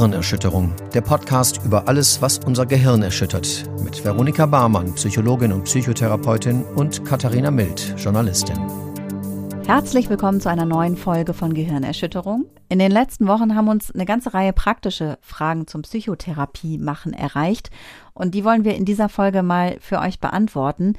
Gehirnerschütterung, der Podcast über alles, was unser Gehirn erschüttert, mit Veronika Barmann, Psychologin und Psychotherapeutin und Katharina Mild, Journalistin. Herzlich willkommen zu einer neuen Folge von Gehirnerschütterung. In den letzten Wochen haben uns eine ganze Reihe praktische Fragen zum Psychotherapie machen erreicht und die wollen wir in dieser Folge mal für euch beantworten.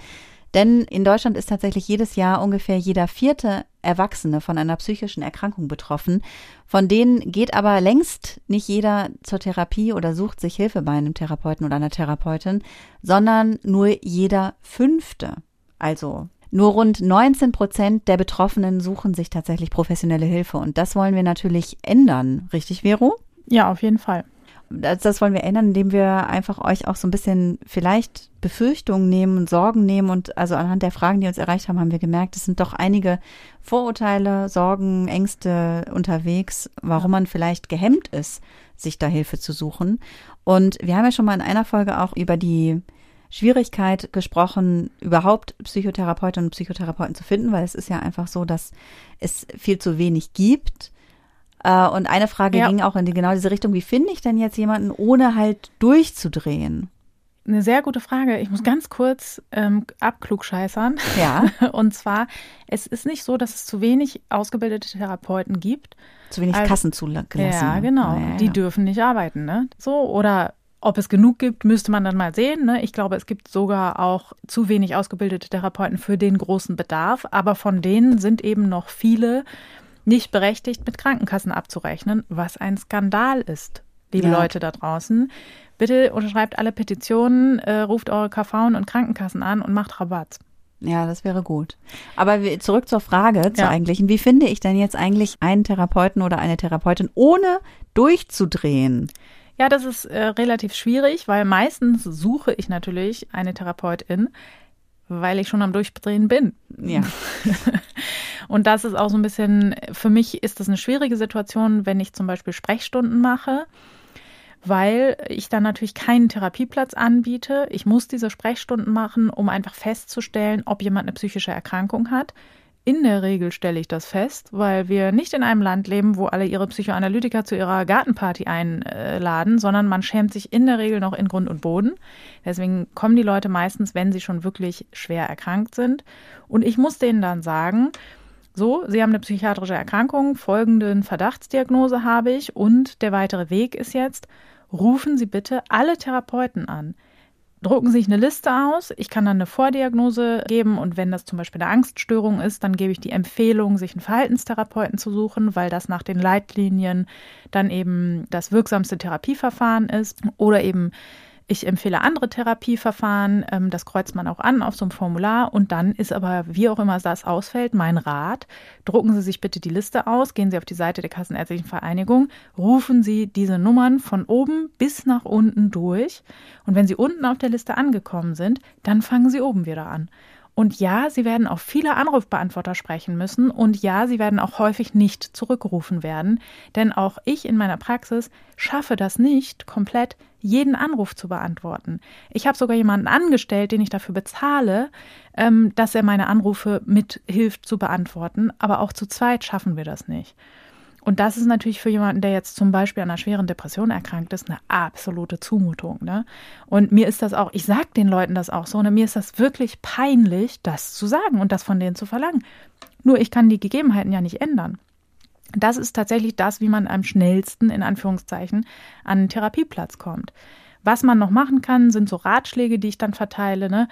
Denn in Deutschland ist tatsächlich jedes Jahr ungefähr jeder vierte Erwachsene von einer psychischen Erkrankung betroffen. Von denen geht aber längst nicht jeder zur Therapie oder sucht sich Hilfe bei einem Therapeuten oder einer Therapeutin, sondern nur jeder fünfte. Also nur rund 19 Prozent der Betroffenen suchen sich tatsächlich professionelle Hilfe. Und das wollen wir natürlich ändern. Richtig, Vero? Ja, auf jeden Fall das, das wollen wir ändern, indem wir einfach euch auch so ein bisschen vielleicht Befürchtungen nehmen und Sorgen nehmen. Und also anhand der Fragen, die uns erreicht haben, haben wir gemerkt, es sind doch einige Vorurteile, Sorgen, Ängste unterwegs, warum man vielleicht gehemmt ist, sich da Hilfe zu suchen. Und wir haben ja schon mal in einer Folge auch über die Schwierigkeit gesprochen, überhaupt Psychotherapeutinnen und Psychotherapeuten zu finden, weil es ist ja einfach so, dass es viel zu wenig gibt und eine Frage ja. ging auch in die, genau diese Richtung, wie finde ich denn jetzt jemanden, ohne halt durchzudrehen? Eine sehr gute Frage. Ich muss ganz kurz ähm, abklugscheißern. Ja. Und zwar, es ist nicht so, dass es zu wenig ausgebildete Therapeuten gibt. Zu wenig also, Kassen zugelassen. Ja, genau. Ja, ja. Die dürfen nicht arbeiten, ne? So, oder ob es genug gibt, müsste man dann mal sehen. Ne? Ich glaube, es gibt sogar auch zu wenig ausgebildete Therapeuten für den großen Bedarf. Aber von denen sind eben noch viele nicht berechtigt, mit Krankenkassen abzurechnen, was ein Skandal ist, liebe ja. Leute da draußen. Bitte unterschreibt alle Petitionen, äh, ruft eure KV und Krankenkassen an und macht Rabatt. Ja, das wäre gut. Aber zurück zur Frage, zur ja. eigentlichen. Wie finde ich denn jetzt eigentlich einen Therapeuten oder eine Therapeutin, ohne durchzudrehen? Ja, das ist äh, relativ schwierig, weil meistens suche ich natürlich eine Therapeutin, weil ich schon am Durchdrehen bin. Ja. Und das ist auch so ein bisschen, für mich ist das eine schwierige Situation, wenn ich zum Beispiel Sprechstunden mache, weil ich dann natürlich keinen Therapieplatz anbiete. Ich muss diese Sprechstunden machen, um einfach festzustellen, ob jemand eine psychische Erkrankung hat. In der Regel stelle ich das fest, weil wir nicht in einem Land leben, wo alle ihre Psychoanalytiker zu ihrer Gartenparty einladen, sondern man schämt sich in der Regel noch in Grund und Boden. Deswegen kommen die Leute meistens, wenn sie schon wirklich schwer erkrankt sind. Und ich muss denen dann sagen, so, Sie haben eine psychiatrische Erkrankung, folgenden Verdachtsdiagnose habe ich und der weitere Weg ist jetzt, rufen Sie bitte alle Therapeuten an drucken sich eine Liste aus. Ich kann dann eine Vordiagnose geben und wenn das zum Beispiel eine Angststörung ist, dann gebe ich die Empfehlung, sich einen Verhaltenstherapeuten zu suchen, weil das nach den Leitlinien dann eben das wirksamste Therapieverfahren ist oder eben ich empfehle andere Therapieverfahren, ähm, das kreuzt man auch an auf so einem Formular und dann ist aber, wie auch immer das ausfällt, mein Rat, drucken Sie sich bitte die Liste aus, gehen Sie auf die Seite der Kassenärztlichen Vereinigung, rufen Sie diese Nummern von oben bis nach unten durch und wenn Sie unten auf der Liste angekommen sind, dann fangen Sie oben wieder an. Und ja, sie werden auf viele Anrufbeantworter sprechen müssen und ja, sie werden auch häufig nicht zurückgerufen werden, denn auch ich in meiner Praxis schaffe das nicht, komplett jeden Anruf zu beantworten. Ich habe sogar jemanden angestellt, den ich dafür bezahle, ähm, dass er meine Anrufe mithilft zu beantworten, aber auch zu zweit schaffen wir das nicht. Und das ist natürlich für jemanden, der jetzt zum Beispiel an einer schweren Depression erkrankt ist, eine absolute Zumutung. Ne? Und mir ist das auch, ich sage den Leuten das auch so, ne? mir ist das wirklich peinlich, das zu sagen und das von denen zu verlangen. Nur ich kann die Gegebenheiten ja nicht ändern. Das ist tatsächlich das, wie man am schnellsten, in Anführungszeichen, an einen Therapieplatz kommt. Was man noch machen kann, sind so Ratschläge, die ich dann verteile. Ne?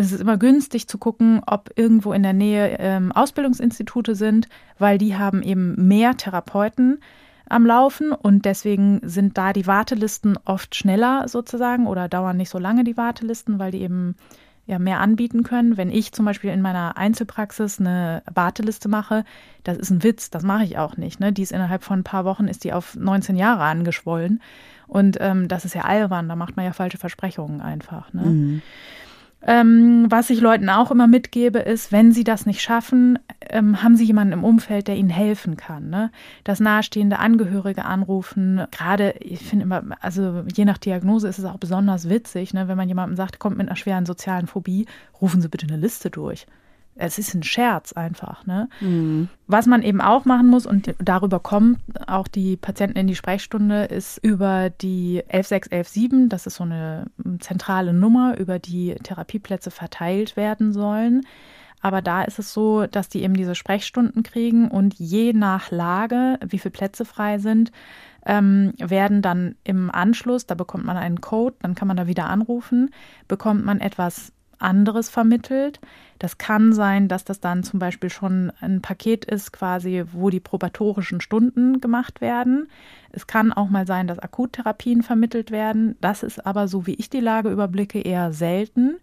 Es ist immer günstig zu gucken, ob irgendwo in der Nähe ähm, Ausbildungsinstitute sind, weil die haben eben mehr Therapeuten am Laufen und deswegen sind da die Wartelisten oft schneller sozusagen oder dauern nicht so lange die Wartelisten, weil die eben ja mehr anbieten können. Wenn ich zum Beispiel in meiner Einzelpraxis eine Warteliste mache, das ist ein Witz, das mache ich auch nicht. Ne? Die ist innerhalb von ein paar Wochen ist die auf 19 Jahre angeschwollen und ähm, das ist ja albern, da macht man ja falsche Versprechungen einfach. Ne? Mhm. Ähm, was ich Leuten auch immer mitgebe, ist, wenn sie das nicht schaffen, ähm, haben sie jemanden im Umfeld, der ihnen helfen kann. Ne? Das nahestehende Angehörige anrufen. Gerade, ich finde immer, also je nach Diagnose ist es auch besonders witzig, ne? wenn man jemandem sagt, kommt mit einer schweren sozialen Phobie, rufen Sie bitte eine Liste durch es ist ein Scherz einfach. Ne? Mhm. Was man eben auch machen muss, und darüber kommen auch die Patienten in die Sprechstunde, ist über die 11617, das ist so eine zentrale Nummer, über die Therapieplätze verteilt werden sollen. Aber da ist es so, dass die eben diese Sprechstunden kriegen und je nach Lage, wie viele Plätze frei sind, ähm, werden dann im Anschluss, da bekommt man einen Code, dann kann man da wieder anrufen, bekommt man etwas anderes vermittelt. Das kann sein, dass das dann zum Beispiel schon ein Paket ist, quasi, wo die probatorischen Stunden gemacht werden. Es kann auch mal sein, dass Akuttherapien vermittelt werden. Das ist aber, so wie ich die Lage überblicke, eher selten.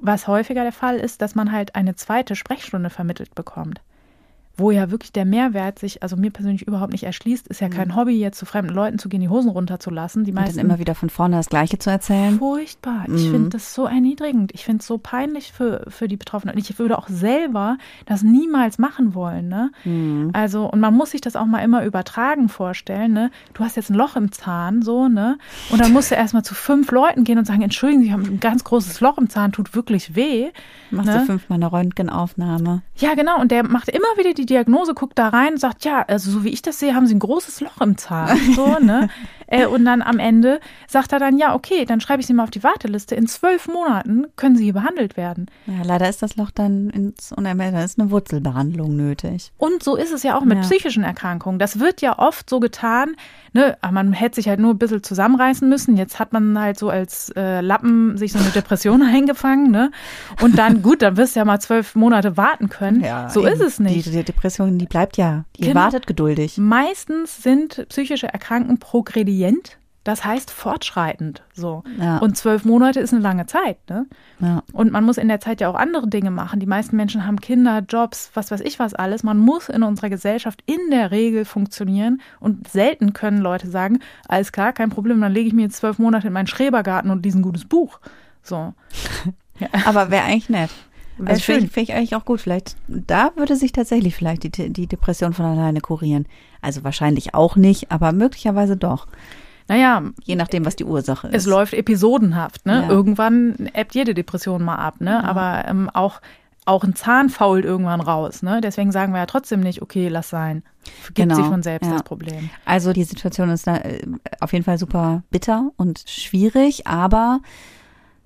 Was häufiger der Fall ist, dass man halt eine zweite Sprechstunde vermittelt bekommt wo ja wirklich der Mehrwert sich, also mir persönlich überhaupt nicht erschließt, ist ja mhm. kein Hobby, jetzt zu fremden Leuten zu gehen, die Hosen runterzulassen. Die meisten, Und dann immer wieder von vorne das Gleiche zu erzählen. Furchtbar. Mhm. Ich finde das so erniedrigend. Ich finde es so peinlich für, für die Betroffenen. Und ich würde auch selber das niemals machen wollen. Ne? Mhm. Also, und man muss sich das auch mal immer übertragen vorstellen. Ne? Du hast jetzt ein Loch im Zahn, so, ne? Und dann musst du erstmal zu fünf Leuten gehen und sagen, entschuldigen Sie, ich habe ein ganz großes Loch im Zahn, tut wirklich weh. Machst ne? du fünfmal eine Röntgenaufnahme. Ja, genau. Und der macht immer wieder die Diagnose, guckt da rein, sagt, ja, also so wie ich das sehe, haben sie ein großes Loch im Zahn. So, ne? äh, und dann am Ende sagt er dann, ja, okay, dann schreibe ich sie mal auf die Warteliste. In zwölf Monaten können sie hier behandelt werden. Ja, leider ist das Loch dann ins Unermessliche, da ist eine Wurzelbehandlung nötig. Und so ist es ja auch mit ja. psychischen Erkrankungen. Das wird ja oft so getan, ne, man hätte sich halt nur ein bisschen zusammenreißen müssen. Jetzt hat man halt so als äh, Lappen sich so eine Depression eingefangen, ne? Und dann, gut, dann wirst du ja mal zwölf Monate warten können. Ja, so ist es nicht. Die, die Depression, die bleibt ja, die genau. wartet geduldig. Meistens sind psychische Erkrankungen progredient. Das heißt fortschreitend so. Ja. Und zwölf Monate ist eine lange Zeit. Ne? Ja. Und man muss in der Zeit ja auch andere Dinge machen. Die meisten Menschen haben Kinder, Jobs, was weiß ich was alles. Man muss in unserer Gesellschaft in der Regel funktionieren. Und selten können Leute sagen, alles klar, kein Problem, dann lege ich mir jetzt zwölf Monate in meinen Schrebergarten und lese ein gutes Buch. So. Ja. Aber wäre eigentlich nett. Also finde ich, find ich eigentlich auch gut. Vielleicht, da würde sich tatsächlich vielleicht die, die Depression von alleine kurieren. Also wahrscheinlich auch nicht, aber möglicherweise doch. Naja. Je nachdem, was die Ursache ist. Es läuft episodenhaft, ne? Ja. Irgendwann ebbt jede Depression mal ab, ne? Ja. Aber ähm, auch, auch ein Zahn fault irgendwann raus, ne? Deswegen sagen wir ja trotzdem nicht, okay, lass sein. Gibt genau. sich von selbst ja. das Problem. Also die Situation ist da äh, auf jeden Fall super bitter und schwierig, aber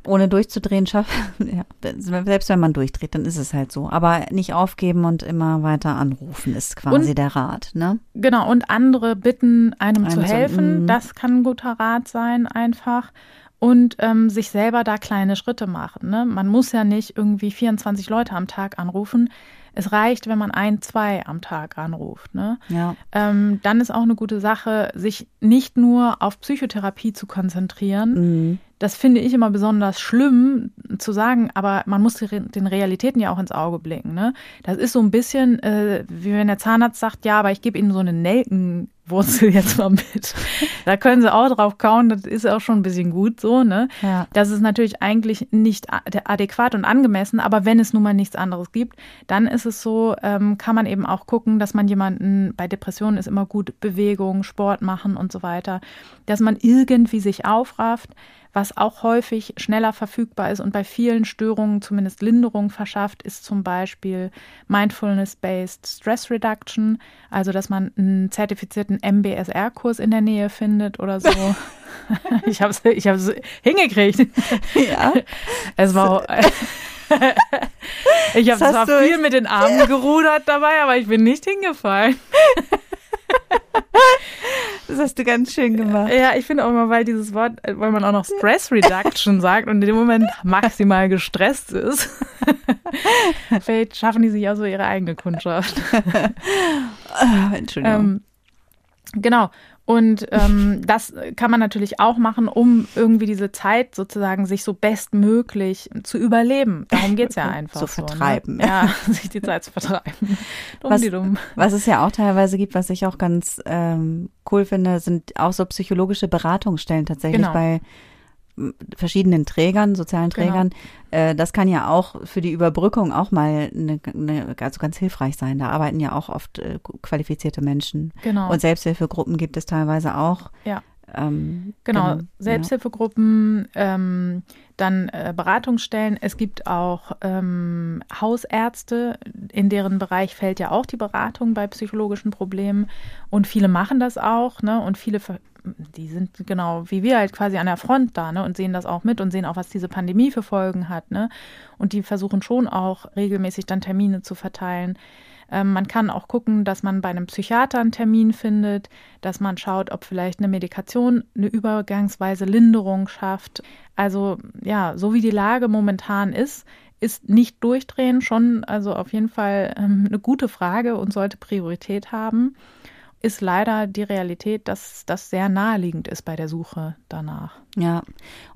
ohne durchzudrehen schafft, ja, selbst wenn man durchdreht, dann ist es halt so. Aber nicht aufgeben und immer weiter anrufen ist quasi und, der Rat, ne? Genau, und andere bitten, einem, einem zu helfen. Mhm. das kann ein guter Rat sein, einfach. Und ähm, sich selber da kleine Schritte machen. Ne? Man muss ja nicht irgendwie 24 Leute am Tag anrufen. Es reicht, wenn man ein, zwei am Tag anruft. Ne? Ja. Ähm, dann ist auch eine gute Sache, sich nicht nur auf Psychotherapie zu konzentrieren. Mhm das finde ich immer besonders schlimm zu sagen, aber man muss den Realitäten ja auch ins Auge blicken. Ne? Das ist so ein bisschen, äh, wie wenn der Zahnarzt sagt, ja, aber ich gebe Ihnen so eine Nelkenwurzel jetzt mal mit. da können Sie auch drauf kauen, das ist auch schon ein bisschen gut so. Ne? Ja. Das ist natürlich eigentlich nicht adäquat und angemessen, aber wenn es nun mal nichts anderes gibt, dann ist es so, ähm, kann man eben auch gucken, dass man jemanden, bei Depressionen ist immer gut Bewegung, Sport machen und so weiter, dass man irgendwie sich aufrafft was auch häufig schneller verfügbar ist und bei vielen Störungen zumindest Linderung verschafft, ist zum Beispiel Mindfulness-Based Stress Reduction, also dass man einen zertifizierten MBSR-Kurs in der Nähe findet oder so. ich habe es ich hab's hingekriegt. Ja. Es war ich habe zwar viel mit den Armen gerudert dabei, aber ich bin nicht hingefallen. Das hast du ganz schön gemacht. Ja, ich finde auch immer, weil dieses Wort, weil man auch noch Stress Reduction sagt und in dem Moment maximal gestresst ist. Vielleicht schaffen die sich auch so ihre eigene Kundschaft. Entschuldigung. Ähm, genau. Und ähm, das kann man natürlich auch machen, um irgendwie diese Zeit sozusagen sich so bestmöglich zu überleben. Darum geht es ja einfach. zu so, ne? vertreiben. Ne? Ja, sich die Zeit zu vertreiben. Dumm was, dumm. was es ja auch teilweise gibt, was ich auch ganz ähm, cool finde, sind auch so psychologische Beratungsstellen tatsächlich genau. bei verschiedenen Trägern, sozialen genau. Trägern. Genau. Äh, das kann ja auch für die Überbrückung auch mal eine, eine, also ganz hilfreich sein. Da arbeiten ja auch oft äh, qualifizierte Menschen. Genau. Und Selbsthilfegruppen gibt es teilweise auch. Ja. Ähm, genau, genau, Selbsthilfegruppen, ja. ähm, dann äh, Beratungsstellen. Es gibt auch ähm, Hausärzte, in deren Bereich fällt ja auch die Beratung bei psychologischen Problemen. Und viele machen das auch, ne? Und viele, die sind genau wie wir halt quasi an der Front da, ne? Und sehen das auch mit und sehen auch, was diese Pandemie für Folgen hat, ne? Und die versuchen schon auch regelmäßig dann Termine zu verteilen. Ähm, man kann auch gucken, dass man bei einem Psychiater einen Termin findet, dass man schaut, ob vielleicht eine Medikation eine übergangsweise Linderung schafft. Also ja, so wie die Lage momentan ist, ist nicht durchdrehen schon, also auf jeden Fall ähm, eine gute Frage und sollte Priorität haben. Ist leider die Realität, dass das sehr naheliegend ist bei der Suche danach. Ja,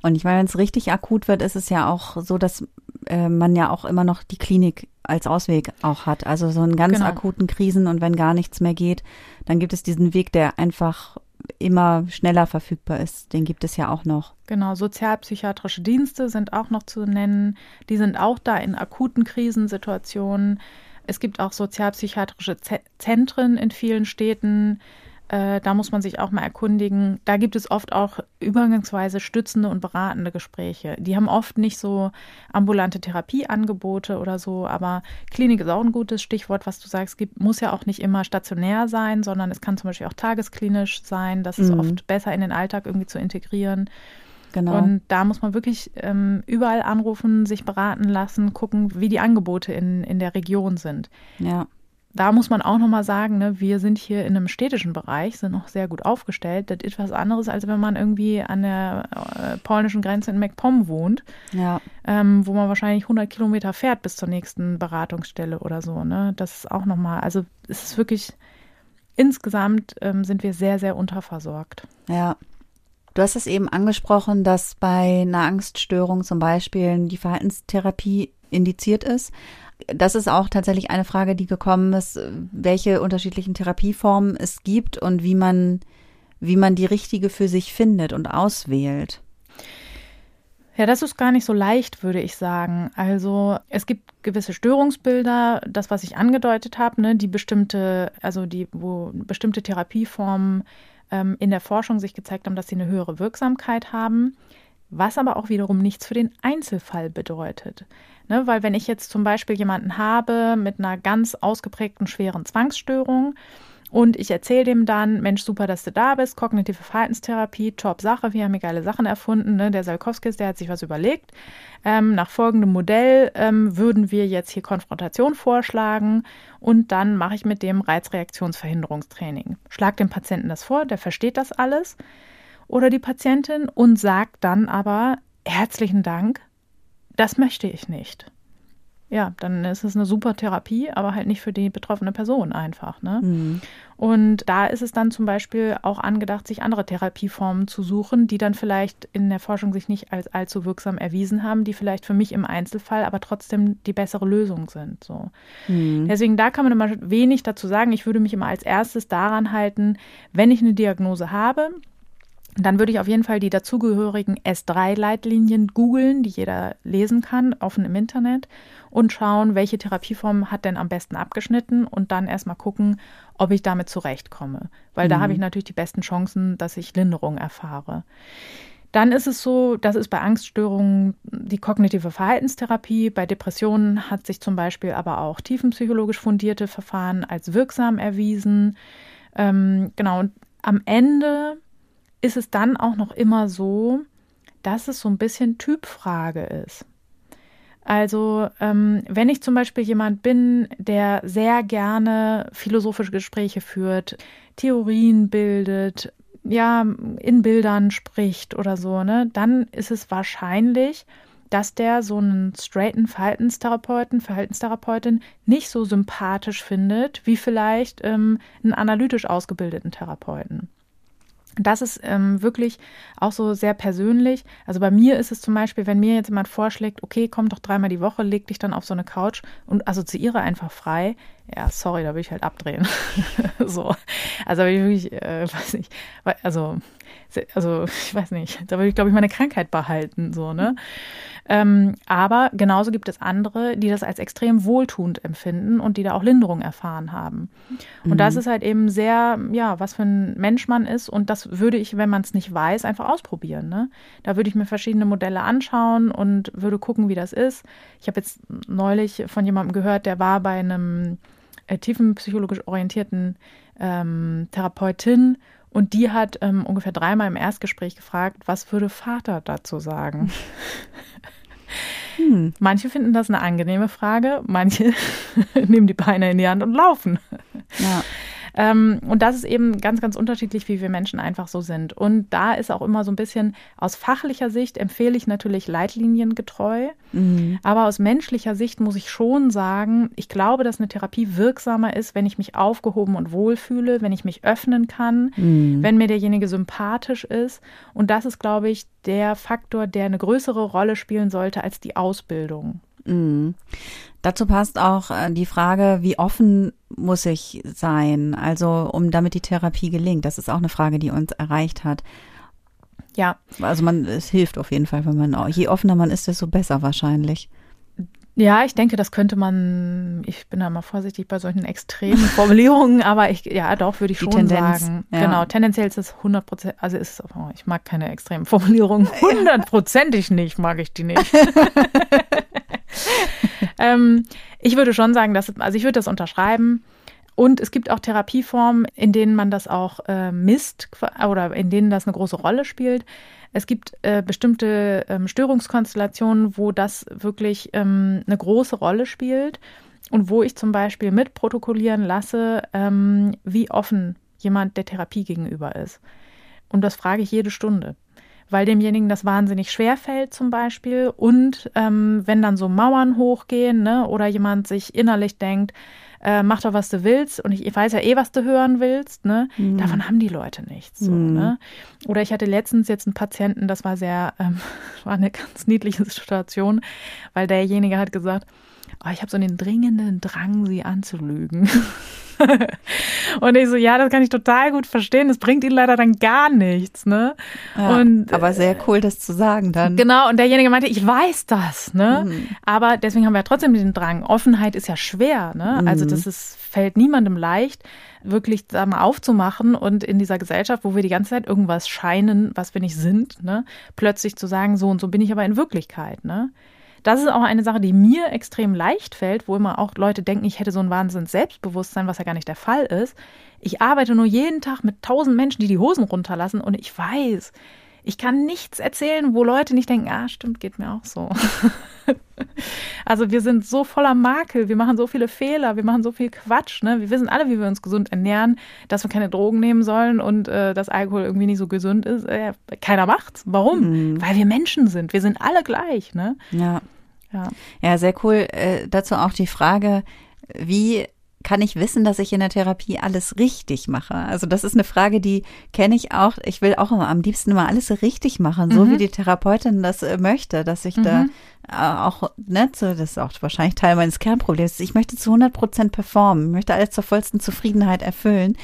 und ich meine, wenn es richtig akut wird, ist es ja auch so, dass äh, man ja auch immer noch die Klinik als Ausweg auch hat. Also so in ganz genau. akuten Krisen und wenn gar nichts mehr geht, dann gibt es diesen Weg, der einfach immer schneller verfügbar ist. Den gibt es ja auch noch. Genau, sozialpsychiatrische Dienste sind auch noch zu nennen. Die sind auch da in akuten Krisensituationen. Es gibt auch sozialpsychiatrische Zentren in vielen Städten. Äh, da muss man sich auch mal erkundigen. Da gibt es oft auch übergangsweise stützende und beratende Gespräche. Die haben oft nicht so ambulante Therapieangebote oder so, aber Klinik ist auch ein gutes Stichwort, was du sagst. Gibt, muss ja auch nicht immer stationär sein, sondern es kann zum Beispiel auch tagesklinisch sein. Das ist mhm. oft besser in den Alltag irgendwie zu integrieren. Genau. Und da muss man wirklich ähm, überall anrufen, sich beraten lassen, gucken, wie die Angebote in, in der Region sind. Ja da muss man auch nochmal sagen, ne, wir sind hier in einem städtischen Bereich, sind noch sehr gut aufgestellt. Das ist was anderes, als wenn man irgendwie an der äh, polnischen Grenze in MacPom wohnt, ja. ähm, wo man wahrscheinlich 100 Kilometer fährt bis zur nächsten Beratungsstelle oder so. Ne? Das ist auch nochmal, also es ist wirklich, insgesamt ähm, sind wir sehr, sehr unterversorgt. Ja. Du hast es eben angesprochen, dass bei einer Angststörung zum Beispiel die Verhaltenstherapie indiziert ist das ist auch tatsächlich eine Frage, die gekommen ist, welche unterschiedlichen Therapieformen es gibt und wie man, wie man die richtige für sich findet und auswählt. Ja, das ist gar nicht so leicht, würde ich sagen. Also es gibt gewisse Störungsbilder, das, was ich angedeutet habe, ne, die bestimmte, also die, wo bestimmte Therapieformen ähm, in der Forschung sich gezeigt haben, dass sie eine höhere Wirksamkeit haben, was aber auch wiederum nichts für den Einzelfall bedeutet. Ne, weil wenn ich jetzt zum Beispiel jemanden habe mit einer ganz ausgeprägten schweren Zwangsstörung und ich erzähle dem dann, Mensch, super, dass du da bist, kognitive Verhaltenstherapie, top Sache, wir haben hier geile Sachen erfunden. Ne? Der Salkowskis, der hat sich was überlegt. Ähm, nach folgendem Modell ähm, würden wir jetzt hier Konfrontation vorschlagen und dann mache ich mit dem Reizreaktionsverhinderungstraining. Schlag dem Patienten das vor, der versteht das alles oder die Patientin und sagt dann aber herzlichen Dank, das möchte ich nicht. Ja, dann ist es eine super Therapie, aber halt nicht für die betroffene Person einfach. Ne? Mhm. Und da ist es dann zum Beispiel auch angedacht, sich andere Therapieformen zu suchen, die dann vielleicht in der Forschung sich nicht als allzu wirksam erwiesen haben, die vielleicht für mich im Einzelfall aber trotzdem die bessere Lösung sind. So. Mhm. Deswegen da kann man immer wenig dazu sagen. Ich würde mich immer als erstes daran halten, wenn ich eine Diagnose habe, dann würde ich auf jeden Fall die dazugehörigen S3-Leitlinien googeln, die jeder lesen kann, offen im Internet und schauen, welche Therapieform hat denn am besten abgeschnitten und dann erstmal gucken, ob ich damit zurechtkomme. Weil mhm. da habe ich natürlich die besten Chancen, dass ich Linderung erfahre. Dann ist es so, das ist bei Angststörungen die kognitive Verhaltenstherapie. Bei Depressionen hat sich zum Beispiel aber auch tiefenpsychologisch fundierte Verfahren als wirksam erwiesen. Ähm, genau, und am Ende ist es dann auch noch immer so, dass es so ein bisschen Typfrage ist. Also ähm, wenn ich zum Beispiel jemand bin, der sehr gerne philosophische Gespräche führt, Theorien bildet, ja, in Bildern spricht oder so, ne, dann ist es wahrscheinlich, dass der so einen straighten Verhaltenstherapeuten, Verhaltenstherapeutin nicht so sympathisch findet, wie vielleicht ähm, einen analytisch ausgebildeten Therapeuten. Das ist ähm, wirklich auch so sehr persönlich. Also bei mir ist es zum Beispiel, wenn mir jetzt jemand vorschlägt, okay, komm doch dreimal die Woche, leg dich dann auf so eine Couch und assoziiere einfach frei, ja, sorry, da will ich halt abdrehen. so. Also ich, äh, weiß nicht, also, also ich weiß nicht, da will ich, glaube ich, meine Krankheit behalten, so, ne? Ähm, aber genauso gibt es andere, die das als extrem wohltuend empfinden und die da auch Linderung erfahren haben. Und mhm. das ist halt eben sehr, ja, was für ein Mensch man ist. Und das würde ich, wenn man es nicht weiß, einfach ausprobieren. Ne? Da würde ich mir verschiedene Modelle anschauen und würde gucken, wie das ist. Ich habe jetzt neulich von jemandem gehört, der war bei einem äh, tiefenpsychologisch orientierten ähm, Therapeutin und die hat ähm, ungefähr dreimal im Erstgespräch gefragt, was würde Vater dazu sagen? Hm. Manche finden das eine angenehme Frage, manche nehmen die Beine in die Hand und laufen. Ja. Ähm, und das ist eben ganz, ganz unterschiedlich, wie wir Menschen einfach so sind. Und da ist auch immer so ein bisschen aus fachlicher Sicht empfehle ich natürlich leitliniengetreu. Mhm. Aber aus menschlicher Sicht muss ich schon sagen, ich glaube, dass eine Therapie wirksamer ist, wenn ich mich aufgehoben und wohlfühle, wenn ich mich öffnen kann, mhm. wenn mir derjenige sympathisch ist. Und das ist, glaube ich, der Faktor, der eine größere Rolle spielen sollte als die Ausbildung. Mhm. Dazu passt auch äh, die Frage, wie offen muss ich sein? Also, um damit die Therapie gelingt. Das ist auch eine Frage, die uns erreicht hat. Ja. Also man, es hilft auf jeden Fall, wenn man, je offener man ist, desto besser wahrscheinlich. Ja, ich denke, das könnte man, ich bin da mal vorsichtig bei solchen extremen Formulierungen, aber ich, ja, doch, würde ich Die schon Tendenz, sagen. Ja. Genau, tendenziell ist es 100 Prozent, also ist, oh, ich mag keine extremen Formulierungen, hundertprozentig nicht, mag ich die nicht. ähm, ich würde schon sagen, dass, also ich würde das unterschreiben. Und es gibt auch Therapieformen, in denen man das auch äh, misst oder in denen das eine große Rolle spielt. Es gibt äh, bestimmte ähm, Störungskonstellationen, wo das wirklich ähm, eine große Rolle spielt und wo ich zum Beispiel mitprotokollieren lasse, ähm, wie offen jemand der Therapie gegenüber ist. Und das frage ich jede Stunde weil demjenigen das wahnsinnig schwer fällt zum Beispiel. Und ähm, wenn dann so Mauern hochgehen ne, oder jemand sich innerlich denkt, äh, mach doch, was du willst und ich, ich, weiß ja eh, was du hören willst, ne? Mhm. Davon haben die Leute nichts. So, mhm. ne? Oder ich hatte letztens jetzt einen Patienten, das war sehr, ähm, war eine ganz niedliche Situation, weil derjenige hat gesagt, oh, ich habe so einen dringenden Drang, sie anzulügen. und ich so, ja, das kann ich total gut verstehen. Das bringt ihnen leider dann gar nichts, ne? Ja, und, aber sehr cool, das zu sagen dann. Genau, und derjenige meinte, ich weiß das, ne? Mhm. Aber deswegen haben wir ja trotzdem den Drang. Offenheit ist ja schwer, ne? Mhm. Also das ist, fällt niemandem leicht, wirklich da mal aufzumachen und in dieser Gesellschaft, wo wir die ganze Zeit irgendwas scheinen, was wir nicht sind, ne? Plötzlich zu sagen, so und so bin ich aber in Wirklichkeit, ne? Das ist auch eine Sache, die mir extrem leicht fällt, wo immer auch Leute denken, ich hätte so ein Wahnsinns Selbstbewusstsein, was ja gar nicht der Fall ist. Ich arbeite nur jeden Tag mit tausend Menschen, die die Hosen runterlassen und ich weiß, ich kann nichts erzählen, wo Leute nicht denken, ah, stimmt, geht mir auch so. also wir sind so voller Makel, wir machen so viele Fehler, wir machen so viel Quatsch, ne? Wir wissen alle, wie wir uns gesund ernähren, dass wir keine Drogen nehmen sollen und äh, dass Alkohol irgendwie nicht so gesund ist. Äh, keiner macht's. Warum? Mhm. Weil wir Menschen sind. Wir sind alle gleich, ne? Ja. Ja, ja sehr cool. Äh, dazu auch die Frage, wie kann ich wissen, dass ich in der Therapie alles richtig mache? Also das ist eine Frage, die kenne ich auch. Ich will auch immer am liebsten immer alles richtig machen, so mhm. wie die Therapeutin das äh, möchte, dass ich mhm. da äh, auch, ne, so, das ist auch wahrscheinlich Teil meines Kernproblems. Ich möchte zu 100 Prozent performen, möchte alles zur vollsten Zufriedenheit erfüllen.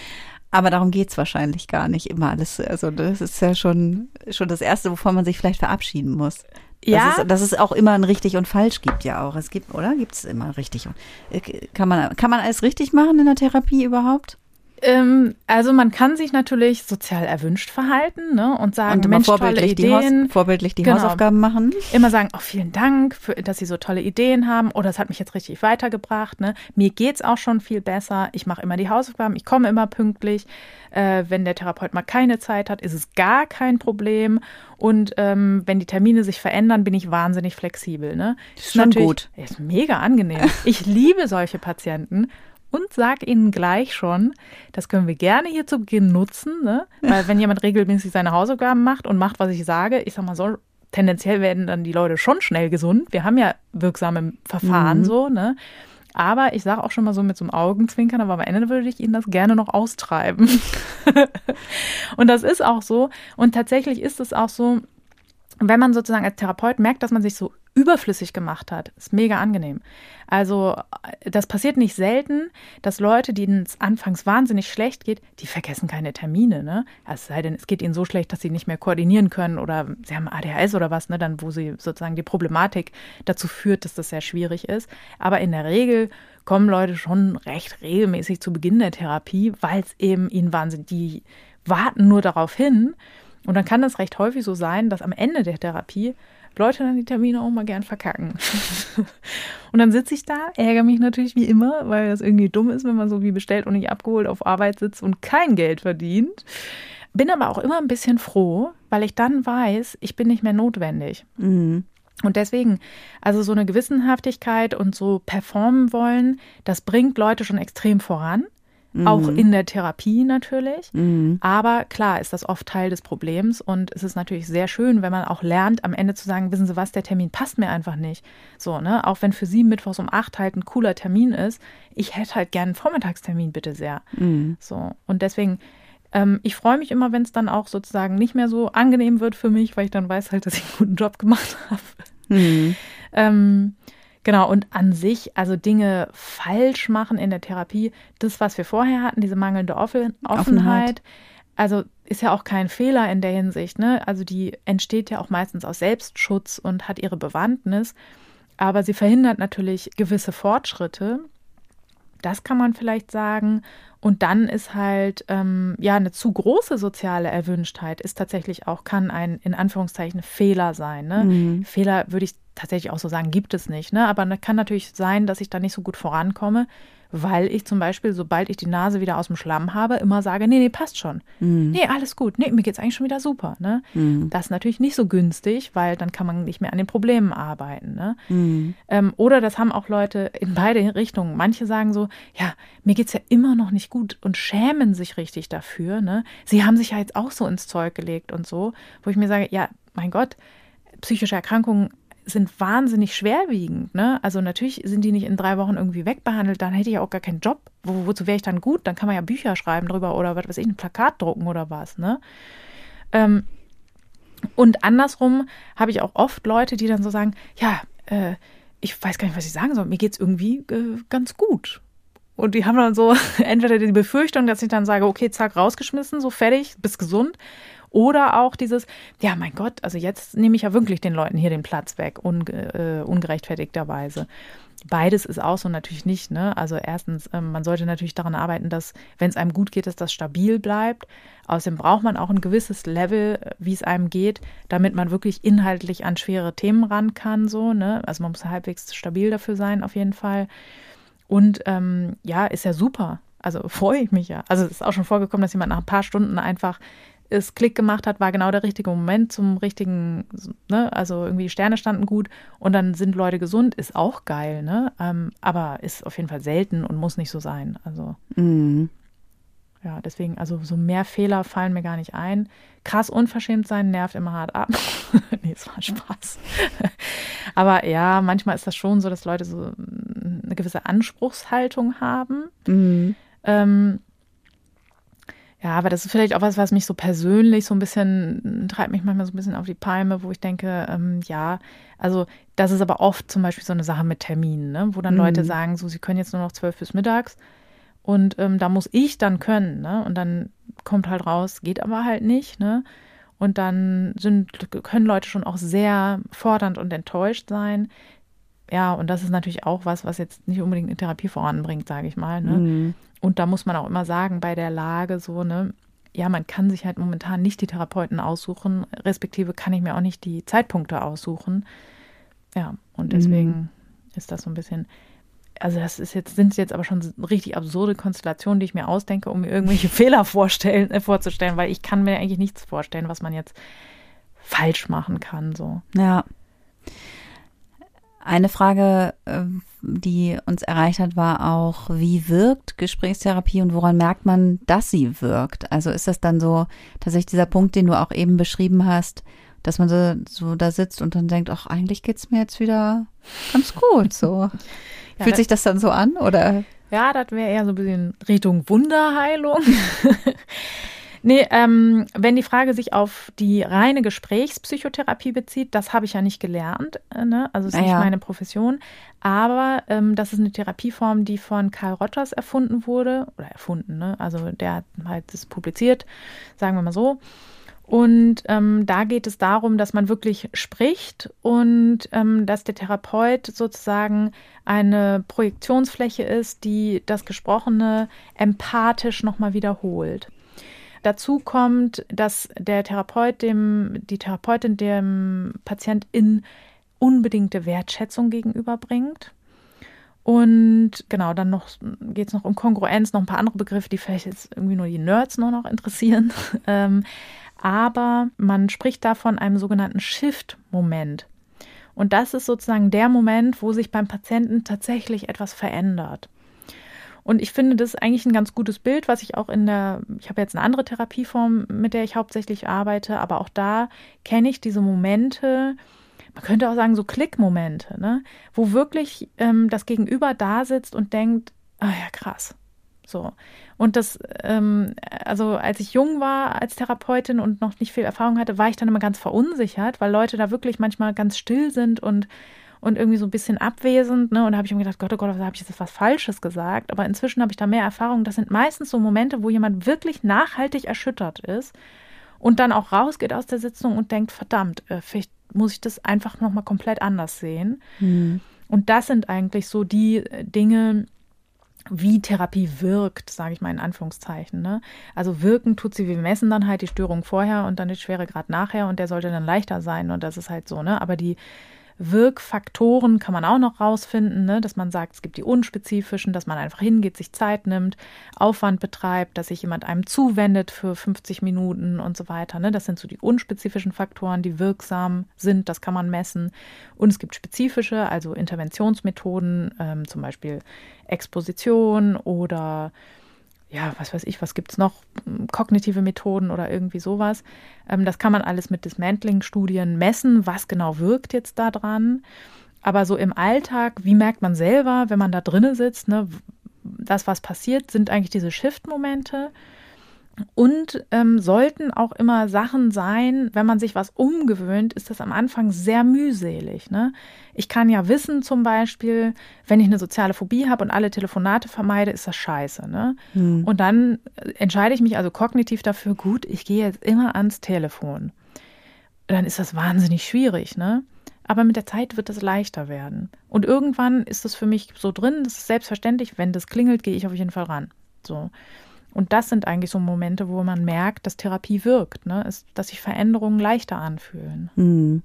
Aber darum geht's wahrscheinlich gar nicht immer alles. Also das ist ja schon, schon das Erste, wovon man sich vielleicht verabschieden muss. Ja. Dass es, dass es auch immer ein richtig und falsch gibt ja auch. Es gibt, oder? Gibt es immer richtig und äh, kann man, kann man alles richtig machen in der Therapie überhaupt? Ähm, also man kann sich natürlich sozial erwünscht verhalten ne, und sagen, und Mensch, tolle Ideen. Die vorbildlich die genau. Hausaufgaben machen. Immer sagen, oh, vielen Dank, für, dass Sie so tolle Ideen haben oder es hat mich jetzt richtig weitergebracht. Ne. Mir geht's auch schon viel besser. Ich mache immer die Hausaufgaben, ich komme immer pünktlich. Äh, wenn der Therapeut mal keine Zeit hat, ist es gar kein Problem. Und ähm, wenn die Termine sich verändern, bin ich wahnsinnig flexibel. Ne. Ist schon gut. Ist mega angenehm. Ich liebe solche Patienten und sag Ihnen gleich schon, das können wir gerne hier zu Beginn nutzen, ne? weil wenn jemand regelmäßig seine Hausaufgaben macht und macht, was ich sage, ich sag mal so, tendenziell werden dann die Leute schon schnell gesund. Wir haben ja wirksame Verfahren mhm. so, ne? Aber ich sage auch schon mal so mit so einem Augenzwinkern, aber am Ende würde ich Ihnen das gerne noch austreiben. und das ist auch so. Und tatsächlich ist es auch so, wenn man sozusagen als Therapeut merkt, dass man sich so überflüssig gemacht hat, ist mega angenehm. Also das passiert nicht selten, dass Leute, denen es anfangs wahnsinnig schlecht geht, die vergessen keine Termine. Ne? Es sei denn, es geht ihnen so schlecht, dass sie nicht mehr koordinieren können oder sie haben ADHS oder was, ne? dann wo sie sozusagen die Problematik dazu führt, dass das sehr schwierig ist. Aber in der Regel kommen Leute schon recht regelmäßig zu Beginn der Therapie, weil es eben ihnen wahnsinnig, die warten nur darauf hin. Und dann kann das recht häufig so sein, dass am Ende der Therapie Leute dann die Termine auch mal gern verkacken. und dann sitze ich da, ärgere mich natürlich wie immer, weil das irgendwie dumm ist, wenn man so wie bestellt und nicht abgeholt auf Arbeit sitzt und kein Geld verdient. Bin aber auch immer ein bisschen froh, weil ich dann weiß, ich bin nicht mehr notwendig. Mhm. Und deswegen, also so eine Gewissenhaftigkeit und so performen wollen, das bringt Leute schon extrem voran. Mhm. Auch in der Therapie natürlich. Mhm. Aber klar ist das oft Teil des Problems und es ist natürlich sehr schön, wenn man auch lernt, am Ende zu sagen, wissen Sie was, der Termin passt mir einfach nicht. So, ne? Auch wenn für Sie Mittwochs um acht halt ein cooler Termin ist, ich hätte halt gerne einen Vormittagstermin, bitte sehr. Mhm. So. Und deswegen, ähm, ich freue mich immer, wenn es dann auch sozusagen nicht mehr so angenehm wird für mich, weil ich dann weiß halt, dass ich einen guten Job gemacht habe. Mhm. Ähm, Genau, und an sich, also Dinge falsch machen in der Therapie, das, was wir vorher hatten, diese mangelnde Offen Offenheit, Offenheit, also ist ja auch kein Fehler in der Hinsicht, ne? Also die entsteht ja auch meistens aus Selbstschutz und hat ihre Bewandtnis, aber sie verhindert natürlich gewisse Fortschritte. Das kann man vielleicht sagen. Und dann ist halt, ähm, ja, eine zu große soziale Erwünschtheit ist tatsächlich auch, kann ein, in Anführungszeichen, Fehler sein. Ne? Mhm. Fehler würde ich tatsächlich auch so sagen, gibt es nicht. Ne? Aber kann natürlich sein, dass ich da nicht so gut vorankomme, weil ich zum Beispiel, sobald ich die Nase wieder aus dem Schlamm habe, immer sage, nee, nee, passt schon. Mhm. Nee, alles gut. Nee, mir geht's eigentlich schon wieder super. Ne? Mhm. Das ist natürlich nicht so günstig, weil dann kann man nicht mehr an den Problemen arbeiten. Ne? Mhm. Ähm, oder das haben auch Leute in beide Richtungen. Manche sagen so, ja, mir geht's ja immer noch nicht gut und schämen sich richtig dafür. Ne? Sie haben sich ja jetzt auch so ins Zeug gelegt und so, wo ich mir sage, ja, mein Gott, psychische Erkrankungen sind wahnsinnig schwerwiegend. Ne? Also natürlich sind die nicht in drei Wochen irgendwie wegbehandelt, dann hätte ich auch gar keinen Job. Wo, wozu wäre ich dann gut? Dann kann man ja Bücher schreiben drüber oder was weiß ich, ein Plakat drucken oder was. Ne? Ähm, und andersrum habe ich auch oft Leute, die dann so sagen, ja, äh, ich weiß gar nicht, was ich sagen soll, mir geht es irgendwie äh, ganz gut. Und die haben dann so entweder die Befürchtung, dass ich dann sage, okay, zack, rausgeschmissen, so fertig, bist gesund. Oder auch dieses, ja, mein Gott, also jetzt nehme ich ja wirklich den Leuten hier den Platz weg, unge äh, ungerechtfertigterweise. Beides ist auch so natürlich nicht. Ne? Also erstens, ähm, man sollte natürlich daran arbeiten, dass, wenn es einem gut geht, dass das stabil bleibt. Außerdem braucht man auch ein gewisses Level, äh, wie es einem geht, damit man wirklich inhaltlich an schwere Themen ran kann. So, ne? Also man muss halbwegs stabil dafür sein, auf jeden Fall. Und ähm, ja, ist ja super. Also freue ich mich ja. Also es ist auch schon vorgekommen, dass jemand nach ein paar Stunden einfach es Klick gemacht hat, war genau der richtige Moment zum richtigen, ne? Also irgendwie Sterne standen gut und dann sind Leute gesund, ist auch geil, ne? Ähm, aber ist auf jeden Fall selten und muss nicht so sein. Also mhm. ja, deswegen, also so mehr Fehler fallen mir gar nicht ein. Krass unverschämt sein nervt immer hart ab. nee, es war Spaß. aber ja, manchmal ist das schon so, dass Leute so eine gewisse Anspruchshaltung haben. Mhm. Ähm, ja, aber das ist vielleicht auch was, was mich so persönlich so ein bisschen, treibt mich manchmal so ein bisschen auf die Palme, wo ich denke, ähm, ja, also das ist aber oft zum Beispiel so eine Sache mit Terminen, ne? wo dann mhm. Leute sagen, so, sie können jetzt nur noch zwölf bis mittags und ähm, da muss ich dann können, ne? Und dann kommt halt raus, geht aber halt nicht, ne? Und dann sind, können Leute schon auch sehr fordernd und enttäuscht sein. Ja, und das ist natürlich auch was, was jetzt nicht unbedingt eine Therapie voranbringt, sage ich mal. Ne? Mhm. Und da muss man auch immer sagen, bei der Lage so, ne, ja, man kann sich halt momentan nicht die Therapeuten aussuchen, respektive kann ich mir auch nicht die Zeitpunkte aussuchen. Ja, und deswegen mhm. ist das so ein bisschen, also das ist jetzt, sind jetzt aber schon richtig absurde Konstellationen, die ich mir ausdenke, um mir irgendwelche Fehler vorstellen, äh, vorzustellen, weil ich kann mir eigentlich nichts vorstellen, was man jetzt falsch machen kann. So. Ja. Eine Frage, äh, die uns erreicht hat, war auch, wie wirkt Gesprächstherapie und woran merkt man, dass sie wirkt? Also ist das dann so tatsächlich dieser Punkt, den du auch eben beschrieben hast, dass man so, so da sitzt und dann denkt, ach, eigentlich geht's mir jetzt wieder ganz gut, so. ja, Fühlt sich das dann so an oder? Ja, das wäre eher so ein bisschen Richtung Wunderheilung. Nee, ähm, wenn die Frage sich auf die reine Gesprächspsychotherapie bezieht, das habe ich ja nicht gelernt. Äh, ne? Also es ist Ah, ja. nicht meine Profession. Aber ähm, das ist eine Therapieform, die von Karl Rogers erfunden wurde. Oder erfunden, ne? Also der hat halt das publiziert, sagen wir mal so. Und ähm, da geht es darum, dass man wirklich spricht und ähm, dass der Therapeut sozusagen eine Projektionsfläche ist, die das Gesprochene empathisch nochmal wiederholt. Dazu kommt, dass der Therapeut dem, die Therapeutin dem Patientin unbedingte Wertschätzung gegenüberbringt. Und genau, dann noch geht es noch um Kongruenz, noch ein paar andere Begriffe, die vielleicht jetzt irgendwie nur die Nerds nur noch interessieren. ähm, aber man spricht da von einem sogenannten Shift-Moment. Und das ist sozusagen der Moment, wo sich beim Patienten tatsächlich etwas verändert. Und ich finde das eigentlich ein ganz gutes Bild, was ich auch in der, ich habe jetzt eine andere Therapieform, mit der ich hauptsächlich arbeite, aber auch da kenne ich diese Momente, man könnte auch sagen, so Klickmomente, ne? wo wirklich ähm, das Gegenüber da sitzt und denkt, ah ja, krass. So. Und das, ähm, also als ich jung war als Therapeutin und noch nicht viel Erfahrung hatte, war ich dann immer ganz verunsichert, weil Leute da wirklich manchmal ganz still sind und, und irgendwie so ein bisschen abwesend. Ne? Und da habe ich mir gedacht, Gott, oh Gott, habe ich jetzt was Falsches gesagt? Aber inzwischen habe ich da mehr Erfahrung. Das sind meistens so Momente, wo jemand wirklich nachhaltig erschüttert ist und dann auch rausgeht aus der Sitzung und denkt, verdammt, äh, vielleicht muss ich das einfach nochmal komplett anders sehen. Hm. Und das sind eigentlich so die äh, Dinge, wie Therapie wirkt, sage ich mal in Anführungszeichen. Ne? Also wirken tut sie, wir messen dann halt die Störung vorher und dann den Schweregrad nachher und der sollte dann leichter sein und das ist halt so, ne? Aber die Wirkfaktoren kann man auch noch rausfinden, ne? dass man sagt, es gibt die unspezifischen, dass man einfach hingeht, sich Zeit nimmt, Aufwand betreibt, dass sich jemand einem zuwendet für 50 Minuten und so weiter. Ne? Das sind so die unspezifischen Faktoren, die wirksam sind, das kann man messen. Und es gibt spezifische, also Interventionsmethoden, ähm, zum Beispiel Exposition oder ja, was weiß ich, was gibt es noch, kognitive Methoden oder irgendwie sowas. Ähm, das kann man alles mit Dismantling-Studien messen, was genau wirkt jetzt da dran. Aber so im Alltag, wie merkt man selber, wenn man da drinnen sitzt, ne, das, was passiert, sind eigentlich diese Shift-Momente. Und ähm, sollten auch immer Sachen sein, wenn man sich was umgewöhnt, ist das am Anfang sehr mühselig. Ne? Ich kann ja wissen, zum Beispiel, wenn ich eine soziale Phobie habe und alle Telefonate vermeide, ist das scheiße. Ne? Hm. Und dann entscheide ich mich also kognitiv dafür, gut, ich gehe jetzt immer ans Telefon. Dann ist das wahnsinnig schwierig, ne? Aber mit der Zeit wird es leichter werden. Und irgendwann ist das für mich so drin, das ist selbstverständlich, wenn das klingelt, gehe ich auf jeden Fall ran. So. Und das sind eigentlich so Momente, wo man merkt, dass Therapie wirkt, ne? Ist, dass sich Veränderungen leichter anfühlen. Hm.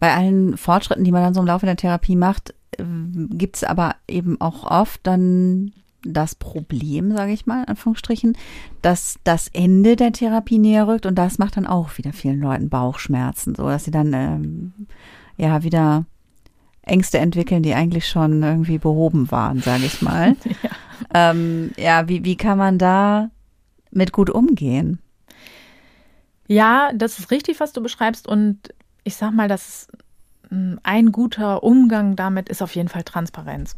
Bei allen Fortschritten, die man dann so im Laufe der Therapie macht, gibt es aber eben auch oft dann das Problem, sage ich mal, in Anführungsstrichen, dass das Ende der Therapie näher rückt und das macht dann auch wieder vielen Leuten Bauchschmerzen, so dass sie dann ähm, ja wieder Ängste entwickeln, die eigentlich schon irgendwie behoben waren, sage ich mal. Ja. Ähm, ja, wie, wie kann man da mit gut umgehen? Ja, das ist richtig, was du beschreibst. Und ich sag mal, dass mm, ein guter Umgang damit ist auf jeden Fall Transparenz.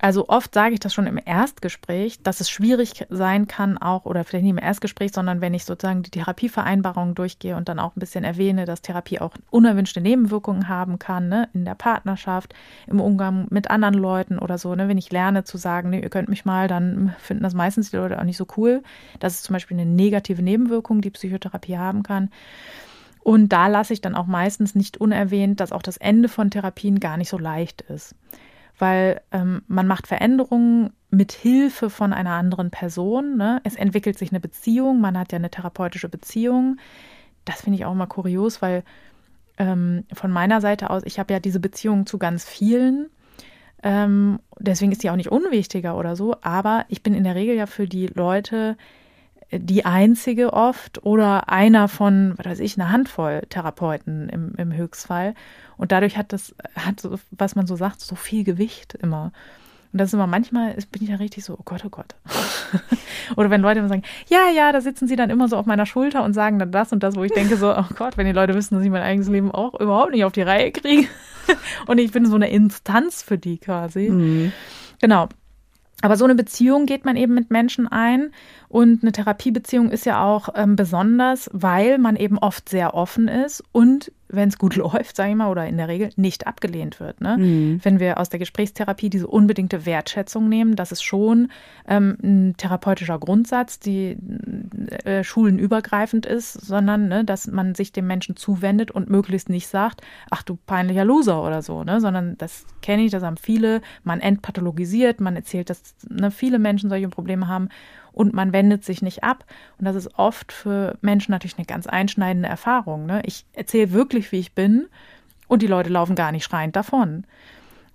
Also oft sage ich das schon im Erstgespräch, dass es schwierig sein kann, auch, oder vielleicht nicht im Erstgespräch, sondern wenn ich sozusagen die Therapievereinbarung durchgehe und dann auch ein bisschen erwähne, dass Therapie auch unerwünschte Nebenwirkungen haben kann, ne, in der Partnerschaft, im Umgang mit anderen Leuten oder so, ne, wenn ich lerne zu sagen, nee, ihr könnt mich mal, dann finden das meistens die Leute auch nicht so cool. Das ist zum Beispiel eine negative Nebenwirkung, die Psychotherapie haben kann. Und da lasse ich dann auch meistens nicht unerwähnt, dass auch das Ende von Therapien gar nicht so leicht ist weil ähm, man macht Veränderungen mit Hilfe von einer anderen Person. Ne? Es entwickelt sich eine Beziehung, man hat ja eine therapeutische Beziehung. Das finde ich auch mal kurios, weil ähm, von meiner Seite aus, ich habe ja diese Beziehung zu ganz vielen. Ähm, deswegen ist die auch nicht unwichtiger oder so, aber ich bin in der Regel ja für die Leute die einzige oft oder einer von, was weiß ich, einer Handvoll Therapeuten im, im Höchstfall. Und dadurch hat das, hat so, was man so sagt, so viel Gewicht immer. Und das ist immer manchmal, bin ich ja richtig so, oh Gott, oh Gott. Oder wenn Leute immer sagen, ja, ja, da sitzen sie dann immer so auf meiner Schulter und sagen dann das und das, wo ich denke so, oh Gott, wenn die Leute wissen, dass ich mein eigenes Leben auch überhaupt nicht auf die Reihe kriege. und ich bin so eine Instanz für die quasi. Mhm. Genau. Aber so eine Beziehung geht man eben mit Menschen ein. Und eine Therapiebeziehung ist ja auch ähm, besonders, weil man eben oft sehr offen ist und wenn es gut läuft, sage ich mal, oder in der Regel nicht abgelehnt wird. Ne? Mhm. Wenn wir aus der Gesprächstherapie diese unbedingte Wertschätzung nehmen, das ist schon ähm, ein therapeutischer Grundsatz, die äh, schulenübergreifend ist, sondern ne, dass man sich dem Menschen zuwendet und möglichst nicht sagt, ach du peinlicher Loser oder so, ne? sondern das kenne ich, das haben viele, man entpathologisiert, man erzählt, dass ne, viele Menschen solche Probleme haben und man wendet sich nicht ab. Und das ist oft für Menschen natürlich eine ganz einschneidende Erfahrung. Ne? Ich erzähle wirklich, wie ich bin und die Leute laufen gar nicht schreiend davon.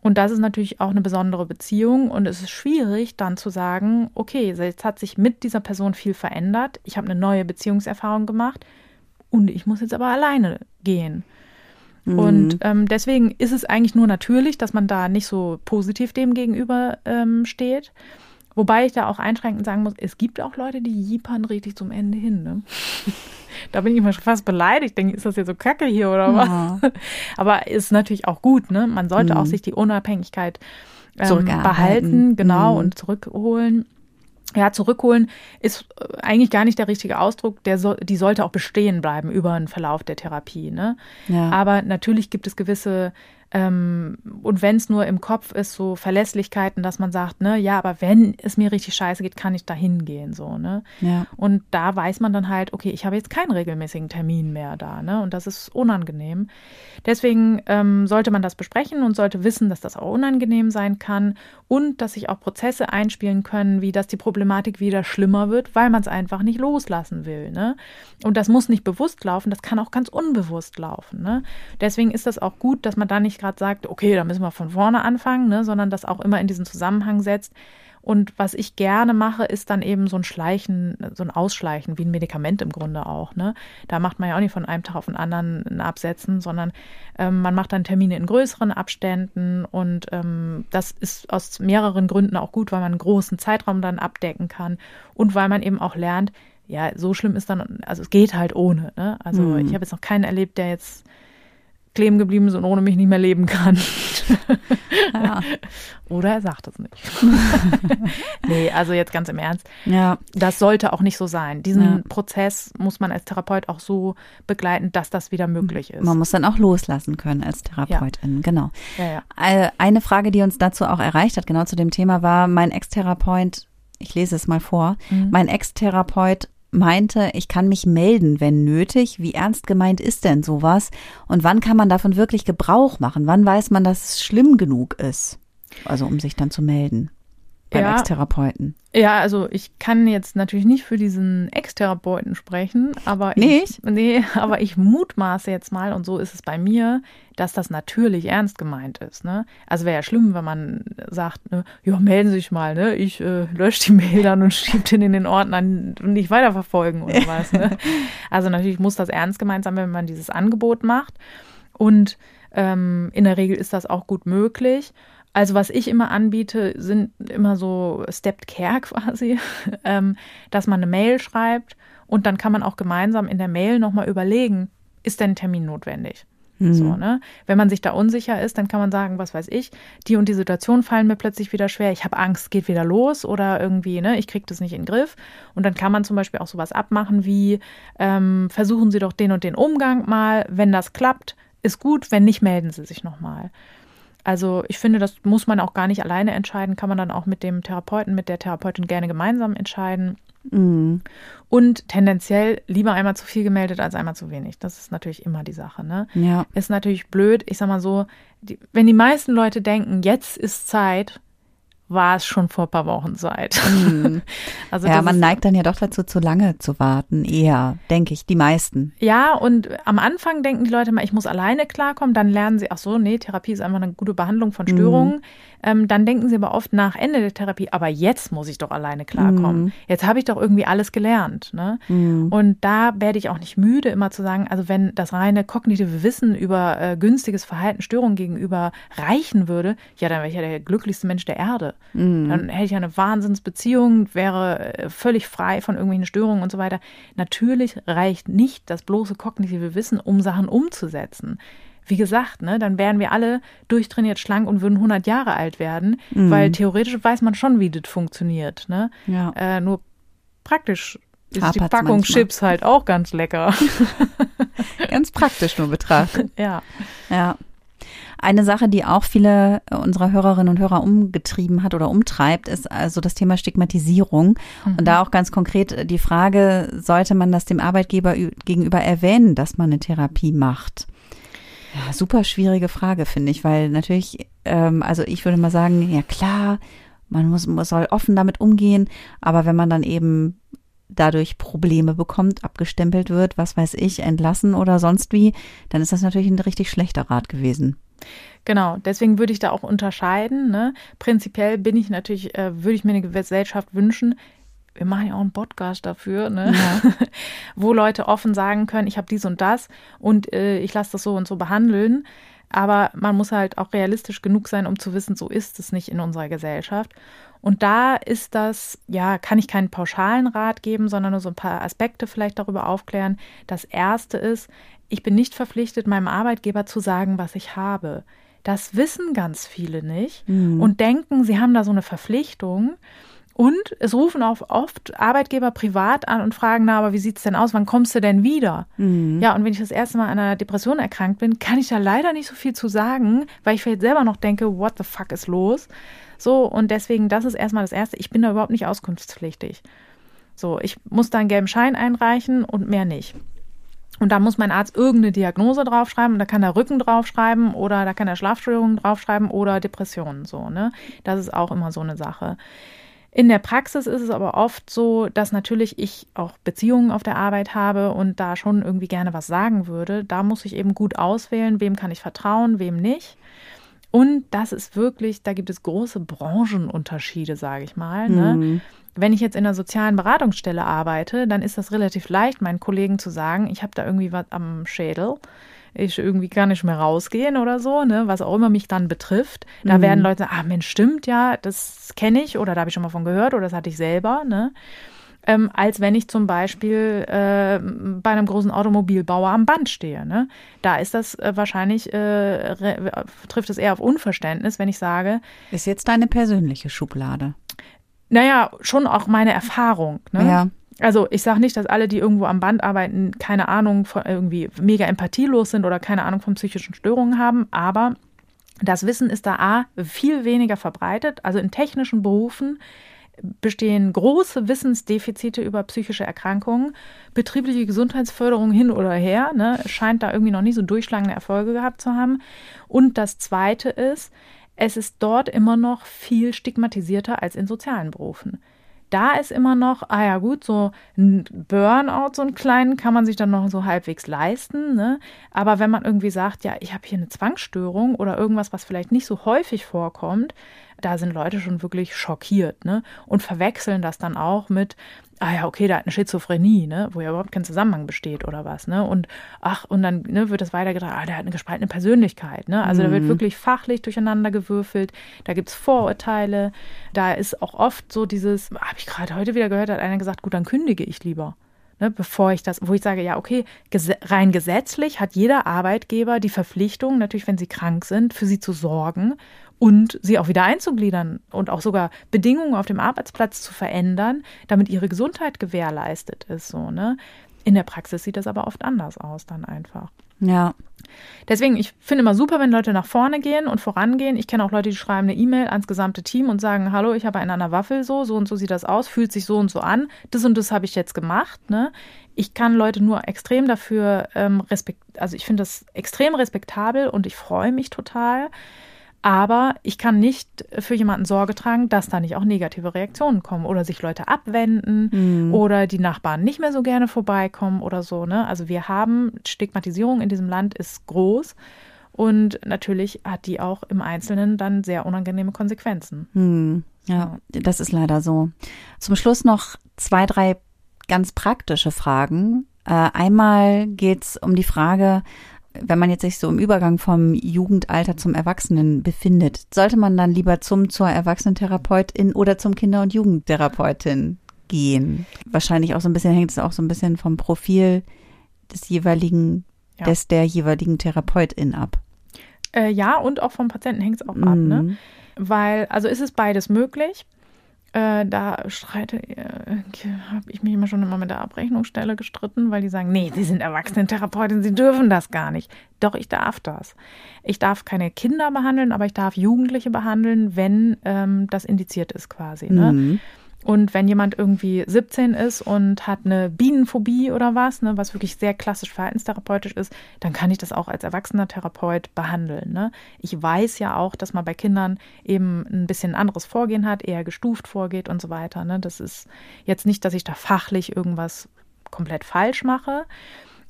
Und das ist natürlich auch eine besondere Beziehung und es ist schwierig dann zu sagen, okay, jetzt hat sich mit dieser Person viel verändert, ich habe eine neue Beziehungserfahrung gemacht und ich muss jetzt aber alleine gehen. Mhm. Und ähm, deswegen ist es eigentlich nur natürlich, dass man da nicht so positiv dem gegenüber ähm, steht. Wobei ich da auch einschränkend sagen muss, es gibt auch Leute, die jippern richtig zum Ende hin. Ne? da bin ich immer schon fast beleidigt. Denke, ist das jetzt so kacke hier oder ja. was? Aber ist natürlich auch gut. Ne? Man sollte mhm. auch sich die Unabhängigkeit ähm, behalten, genau, mhm. und zurückholen. Ja, zurückholen ist äh, eigentlich gar nicht der richtige Ausdruck. Der so, die sollte auch bestehen bleiben über den Verlauf der Therapie. Ne? Ja. Aber natürlich gibt es gewisse ähm, und wenn es nur im Kopf ist, so Verlässlichkeiten, dass man sagt, ne, ja, aber wenn es mir richtig scheiße geht, kann ich da hingehen, so, ne? Ja. Und da weiß man dann halt, okay, ich habe jetzt keinen regelmäßigen Termin mehr da, ne? Und das ist unangenehm. Deswegen ähm, sollte man das besprechen und sollte wissen, dass das auch unangenehm sein kann und dass sich auch Prozesse einspielen können, wie dass die Problematik wieder schlimmer wird, weil man es einfach nicht loslassen will, ne? Und das muss nicht bewusst laufen, das kann auch ganz unbewusst laufen, ne? Deswegen ist das auch gut, dass man da nicht gerade sagt, okay, da müssen wir von vorne anfangen, ne, sondern das auch immer in diesen Zusammenhang setzt. Und was ich gerne mache, ist dann eben so ein Schleichen, so ein Ausschleichen, wie ein Medikament im Grunde auch. Ne? Da macht man ja auch nicht von einem Tag auf den anderen ein Absetzen, sondern ähm, man macht dann Termine in größeren Abständen und ähm, das ist aus mehreren Gründen auch gut, weil man einen großen Zeitraum dann abdecken kann und weil man eben auch lernt, ja, so schlimm ist dann, also es geht halt ohne. Ne? Also mhm. ich habe jetzt noch keinen erlebt, der jetzt kleben geblieben ist und ohne mich nicht mehr leben kann. Ja. Oder er sagt es nicht. nee, also jetzt ganz im Ernst. Ja. Das sollte auch nicht so sein. Diesen ja. Prozess muss man als Therapeut auch so begleiten, dass das wieder möglich ist. Man muss dann auch loslassen können als Therapeutin, ja. genau. Eine Frage, die uns dazu auch erreicht hat, genau zu dem Thema, war mein Ex-Therapeut, ich lese es mal vor, mhm. mein Ex-Therapeut meinte, ich kann mich melden, wenn nötig. Wie ernst gemeint ist denn sowas? Und wann kann man davon wirklich Gebrauch machen? Wann weiß man, dass es schlimm genug ist? Also um sich dann zu melden beim ja, Ex-Therapeuten. Ja, also ich kann jetzt natürlich nicht für diesen Ex-Therapeuten sprechen, aber nicht? Ich, nee, aber ich mutmaße jetzt mal, und so ist es bei mir, dass das natürlich ernst gemeint ist. Ne? Also wäre ja schlimm, wenn man sagt, ne, ja, melden Sie sich mal, ne? Ich äh, lösche die Mail dann und schiebe den in den Ordner und nicht weiterverfolgen oder was. Ne? Also natürlich muss das ernst gemeint sein, wenn man dieses Angebot macht. Und ähm, in der Regel ist das auch gut möglich. Also was ich immer anbiete, sind immer so Stepped Care quasi, ähm, dass man eine Mail schreibt und dann kann man auch gemeinsam in der Mail nochmal überlegen, ist denn ein Termin notwendig? Mhm. So, ne? Wenn man sich da unsicher ist, dann kann man sagen, was weiß ich, die und die Situation fallen mir plötzlich wieder schwer, ich habe Angst, geht wieder los oder irgendwie, ne, ich kriege das nicht in den Griff. Und dann kann man zum Beispiel auch sowas abmachen wie, ähm, versuchen Sie doch den und den Umgang mal, wenn das klappt, ist gut, wenn nicht, melden Sie sich nochmal. Also ich finde, das muss man auch gar nicht alleine entscheiden, kann man dann auch mit dem Therapeuten, mit der Therapeutin gerne gemeinsam entscheiden. Mhm. Und tendenziell lieber einmal zu viel gemeldet als einmal zu wenig. Das ist natürlich immer die Sache. Ne? Ja. Ist natürlich blöd. Ich sag mal so, die, wenn die meisten Leute denken, jetzt ist Zeit, war es schon vor ein paar Wochen Zeit. Mhm. Also ja, man neigt dann ja doch dazu, zu lange zu warten, eher, denke ich, die meisten. Ja, und am Anfang denken die Leute mal, ich muss alleine klarkommen, dann lernen sie, ach so, nee, Therapie ist einfach eine gute Behandlung von Störungen. Mhm. Ähm, dann denken sie aber oft nach Ende der Therapie, aber jetzt muss ich doch alleine klarkommen. Mhm. Jetzt habe ich doch irgendwie alles gelernt. Ne? Mhm. Und da werde ich auch nicht müde, immer zu sagen, also wenn das reine kognitive Wissen über äh, günstiges Verhalten Störungen gegenüber reichen würde, ja, dann wäre ich ja der glücklichste Mensch der Erde. Mhm. Dann hätte ich eine Wahnsinnsbeziehung, wäre äh, völlig frei von irgendwelchen Störungen und so weiter. Natürlich reicht nicht das bloße kognitive Wissen, um Sachen umzusetzen wie gesagt, ne, dann wären wir alle durchtrainiert schlank und würden 100 Jahre alt werden, mhm. weil theoretisch weiß man schon, wie das funktioniert. Ne? Ja. Äh, nur praktisch ist Hapert's die Packung manchmal. Chips halt auch ganz lecker. ganz praktisch nur betrachtet. Ja. Ja. Eine Sache, die auch viele unserer Hörerinnen und Hörer umgetrieben hat oder umtreibt, ist also das Thema Stigmatisierung. Mhm. Und da auch ganz konkret die Frage, sollte man das dem Arbeitgeber gegenüber erwähnen, dass man eine Therapie macht? Ja, super schwierige Frage, finde ich, weil natürlich, ähm, also ich würde mal sagen, ja klar, man muss, man soll offen damit umgehen, aber wenn man dann eben dadurch Probleme bekommt, abgestempelt wird, was weiß ich, entlassen oder sonst wie, dann ist das natürlich ein richtig schlechter Rat gewesen. Genau, deswegen würde ich da auch unterscheiden. Ne? Prinzipiell bin ich natürlich, äh, würde ich mir eine Gesellschaft wünschen, wir machen ja auch einen Podcast dafür, ne? Ja. wo Leute offen sagen können, ich habe dies und das und äh, ich lasse das so und so behandeln. Aber man muss halt auch realistisch genug sein, um zu wissen, so ist es nicht in unserer Gesellschaft. Und da ist das, ja, kann ich keinen pauschalen Rat geben, sondern nur so ein paar Aspekte vielleicht darüber aufklären. Das erste ist, ich bin nicht verpflichtet, meinem Arbeitgeber zu sagen, was ich habe. Das wissen ganz viele nicht mhm. und denken, sie haben da so eine Verpflichtung. Und es rufen auch oft Arbeitgeber privat an und fragen, na, aber wie sieht's denn aus? Wann kommst du denn wieder? Mhm. Ja, und wenn ich das erste Mal an einer Depression erkrankt bin, kann ich da leider nicht so viel zu sagen, weil ich vielleicht selber noch denke, what the fuck ist los? So, und deswegen, das ist erstmal das Erste. Ich bin da überhaupt nicht auskunftspflichtig. So, ich muss da einen gelben Schein einreichen und mehr nicht. Und da muss mein Arzt irgendeine Diagnose draufschreiben und da kann er Rücken draufschreiben oder da kann er Schlafstörungen draufschreiben oder Depressionen so, ne? Das ist auch immer so eine Sache. In der Praxis ist es aber oft so, dass natürlich ich auch Beziehungen auf der Arbeit habe und da schon irgendwie gerne was sagen würde. Da muss ich eben gut auswählen, wem kann ich vertrauen, wem nicht. Und das ist wirklich, da gibt es große Branchenunterschiede, sage ich mal. Ne? Mhm. Wenn ich jetzt in einer sozialen Beratungsstelle arbeite, dann ist das relativ leicht, meinen Kollegen zu sagen, ich habe da irgendwie was am Schädel ich irgendwie gar nicht mehr rausgehen oder so, ne, was auch immer mich dann betrifft. Da mhm. werden Leute sagen, ah Mensch, stimmt ja, das kenne ich oder da habe ich schon mal von gehört oder das hatte ich selber, ne. Ähm, als wenn ich zum Beispiel äh, bei einem großen Automobilbauer am Band stehe. Ne? Da ist das äh, wahrscheinlich, äh, trifft es eher auf Unverständnis, wenn ich sage. Ist jetzt deine persönliche Schublade. Naja, schon auch meine Erfahrung. Ne? Ja. Also ich sage nicht, dass alle, die irgendwo am Band arbeiten, keine Ahnung von irgendwie mega empathielos sind oder keine Ahnung von psychischen Störungen haben, aber das Wissen ist da A viel weniger verbreitet. Also in technischen Berufen bestehen große Wissensdefizite über psychische Erkrankungen. Betriebliche Gesundheitsförderung hin oder her, ne, scheint da irgendwie noch nie so durchschlagende Erfolge gehabt zu haben. Und das Zweite ist, es ist dort immer noch viel stigmatisierter als in sozialen Berufen da ist immer noch, ah ja gut, so ein Burnout, so einen kleinen, kann man sich dann noch so halbwegs leisten. Ne? Aber wenn man irgendwie sagt, ja, ich habe hier eine Zwangsstörung oder irgendwas, was vielleicht nicht so häufig vorkommt, da sind Leute schon wirklich schockiert ne? und verwechseln das dann auch mit, ah ja, okay, da hat eine Schizophrenie, ne, wo ja überhaupt kein Zusammenhang besteht oder was, ne? Und ach, und dann ne, wird das weitergetragen, ah, der hat eine gespaltene Persönlichkeit, ne? Also mhm. da wird mhm. wirklich fachlich durcheinander gewürfelt, da gibt es Vorurteile, da ist auch oft so dieses, habe ich gerade heute wieder gehört, hat einer gesagt, gut, dann kündige ich lieber. Ne, bevor ich das, wo ich sage, ja, okay, ges rein gesetzlich hat jeder Arbeitgeber die Verpflichtung, natürlich, wenn sie krank sind, für sie zu sorgen und sie auch wieder einzugliedern und auch sogar Bedingungen auf dem Arbeitsplatz zu verändern, damit ihre Gesundheit gewährleistet ist. So, ne? In der Praxis sieht das aber oft anders aus dann einfach. Ja. Deswegen, ich finde immer super, wenn Leute nach vorne gehen und vorangehen. Ich kenne auch Leute, die schreiben eine E-Mail ans gesamte Team und sagen, hallo, ich habe einen an der Waffel so, so und so sieht das aus, fühlt sich so und so an, das und das habe ich jetzt gemacht. Ne? Ich kann Leute nur extrem dafür ähm, respekt, also ich finde das extrem respektabel und ich freue mich total. Aber ich kann nicht für jemanden Sorge tragen, dass da nicht auch negative Reaktionen kommen oder sich Leute abwenden mhm. oder die Nachbarn nicht mehr so gerne vorbeikommen oder so. Ne? Also wir haben Stigmatisierung in diesem Land ist groß und natürlich hat die auch im Einzelnen dann sehr unangenehme Konsequenzen. Mhm. Ja, das ist leider so. Zum Schluss noch zwei, drei ganz praktische Fragen. Äh, einmal geht es um die Frage, wenn man jetzt sich so im Übergang vom Jugendalter zum Erwachsenen befindet, sollte man dann lieber zum zur Erwachsenentherapeutin oder zum Kinder- und Jugendtherapeutin gehen? Wahrscheinlich auch so ein bisschen hängt es auch so ein bisschen vom Profil des jeweiligen ja. des der jeweiligen Therapeutin ab. Äh, ja, und auch vom Patienten hängt es auch mhm. ab, ne? Mhm. Weil, also ist es beides möglich. Äh, da streite, äh, habe ich mich immer schon immer mit der Abrechnungsstelle gestritten, weil die sagen, nee, Sie sind Erwachsenentherapeutin, Sie dürfen das gar nicht. Doch, ich darf das. Ich darf keine Kinder behandeln, aber ich darf Jugendliche behandeln, wenn ähm, das indiziert ist quasi. Ne? Mhm. Und wenn jemand irgendwie 17 ist und hat eine Bienenphobie oder was, ne, was wirklich sehr klassisch verhaltenstherapeutisch ist, dann kann ich das auch als erwachsener Therapeut behandeln. Ne? Ich weiß ja auch, dass man bei Kindern eben ein bisschen anderes Vorgehen hat, eher gestuft vorgeht und so weiter. Ne? Das ist jetzt nicht, dass ich da fachlich irgendwas komplett falsch mache.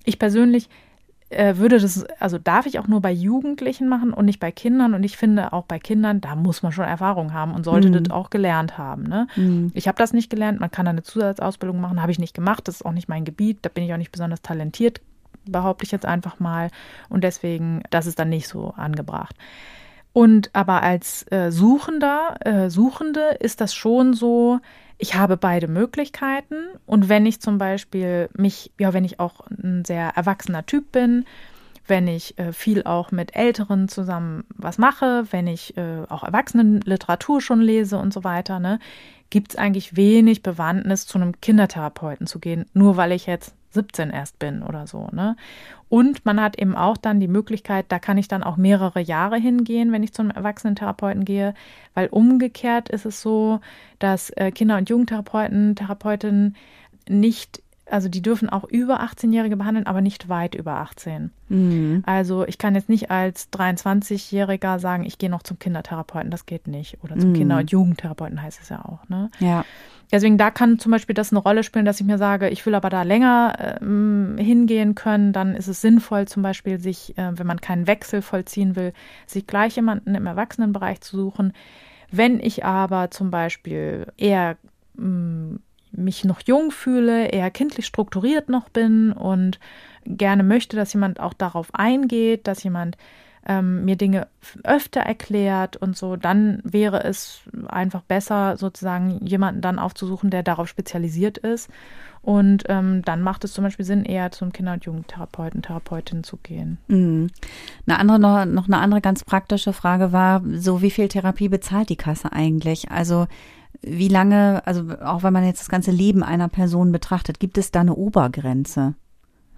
Ich persönlich äh, würde das, also darf ich auch nur bei Jugendlichen machen und nicht bei Kindern. Und ich finde auch bei Kindern, da muss man schon Erfahrung haben und sollte mhm. das auch gelernt haben. Ne? Mhm. Ich habe das nicht gelernt, man kann da eine Zusatzausbildung machen, habe ich nicht gemacht, das ist auch nicht mein Gebiet, da bin ich auch nicht besonders talentiert, behaupte ich jetzt einfach mal. Und deswegen, das ist dann nicht so angebracht. Und aber als äh, Suchender, äh, Suchende ist das schon so, ich habe beide Möglichkeiten. Und wenn ich zum Beispiel mich, ja, wenn ich auch ein sehr erwachsener Typ bin, wenn ich äh, viel auch mit Älteren zusammen was mache, wenn ich äh, auch Erwachsenenliteratur schon lese und so weiter, ne, gibt es eigentlich wenig Bewandtnis zu einem Kindertherapeuten zu gehen, nur weil ich jetzt 17 erst bin oder so. Ne? Und man hat eben auch dann die Möglichkeit, da kann ich dann auch mehrere Jahre hingehen, wenn ich zum Erwachsenentherapeuten gehe, weil umgekehrt ist es so, dass äh, Kinder- und Jugendtherapeuten, Therapeutinnen nicht also die dürfen auch über 18-Jährige behandeln, aber nicht weit über 18. Mhm. Also ich kann jetzt nicht als 23-Jähriger sagen, ich gehe noch zum Kindertherapeuten, das geht nicht. Oder zum mhm. Kinder- und Jugendtherapeuten heißt es ja auch. Ne? Ja. Deswegen da kann zum Beispiel das eine Rolle spielen, dass ich mir sage, ich will aber da länger ähm, hingehen können. Dann ist es sinnvoll, zum Beispiel sich, äh, wenn man keinen Wechsel vollziehen will, sich gleich jemanden im Erwachsenenbereich zu suchen. Wenn ich aber zum Beispiel eher mh, mich noch jung fühle, eher kindlich strukturiert noch bin und gerne möchte, dass jemand auch darauf eingeht, dass jemand ähm, mir Dinge öfter erklärt und so, dann wäre es einfach besser, sozusagen jemanden dann aufzusuchen, der darauf spezialisiert ist. Und ähm, dann macht es zum Beispiel Sinn, eher zum Kinder- und Jugendtherapeuten, Therapeutin zu gehen. Mhm. Eine andere, noch, noch eine andere ganz praktische Frage war, so wie viel Therapie bezahlt die Kasse eigentlich? Also wie lange, also auch wenn man jetzt das ganze Leben einer Person betrachtet, gibt es da eine Obergrenze?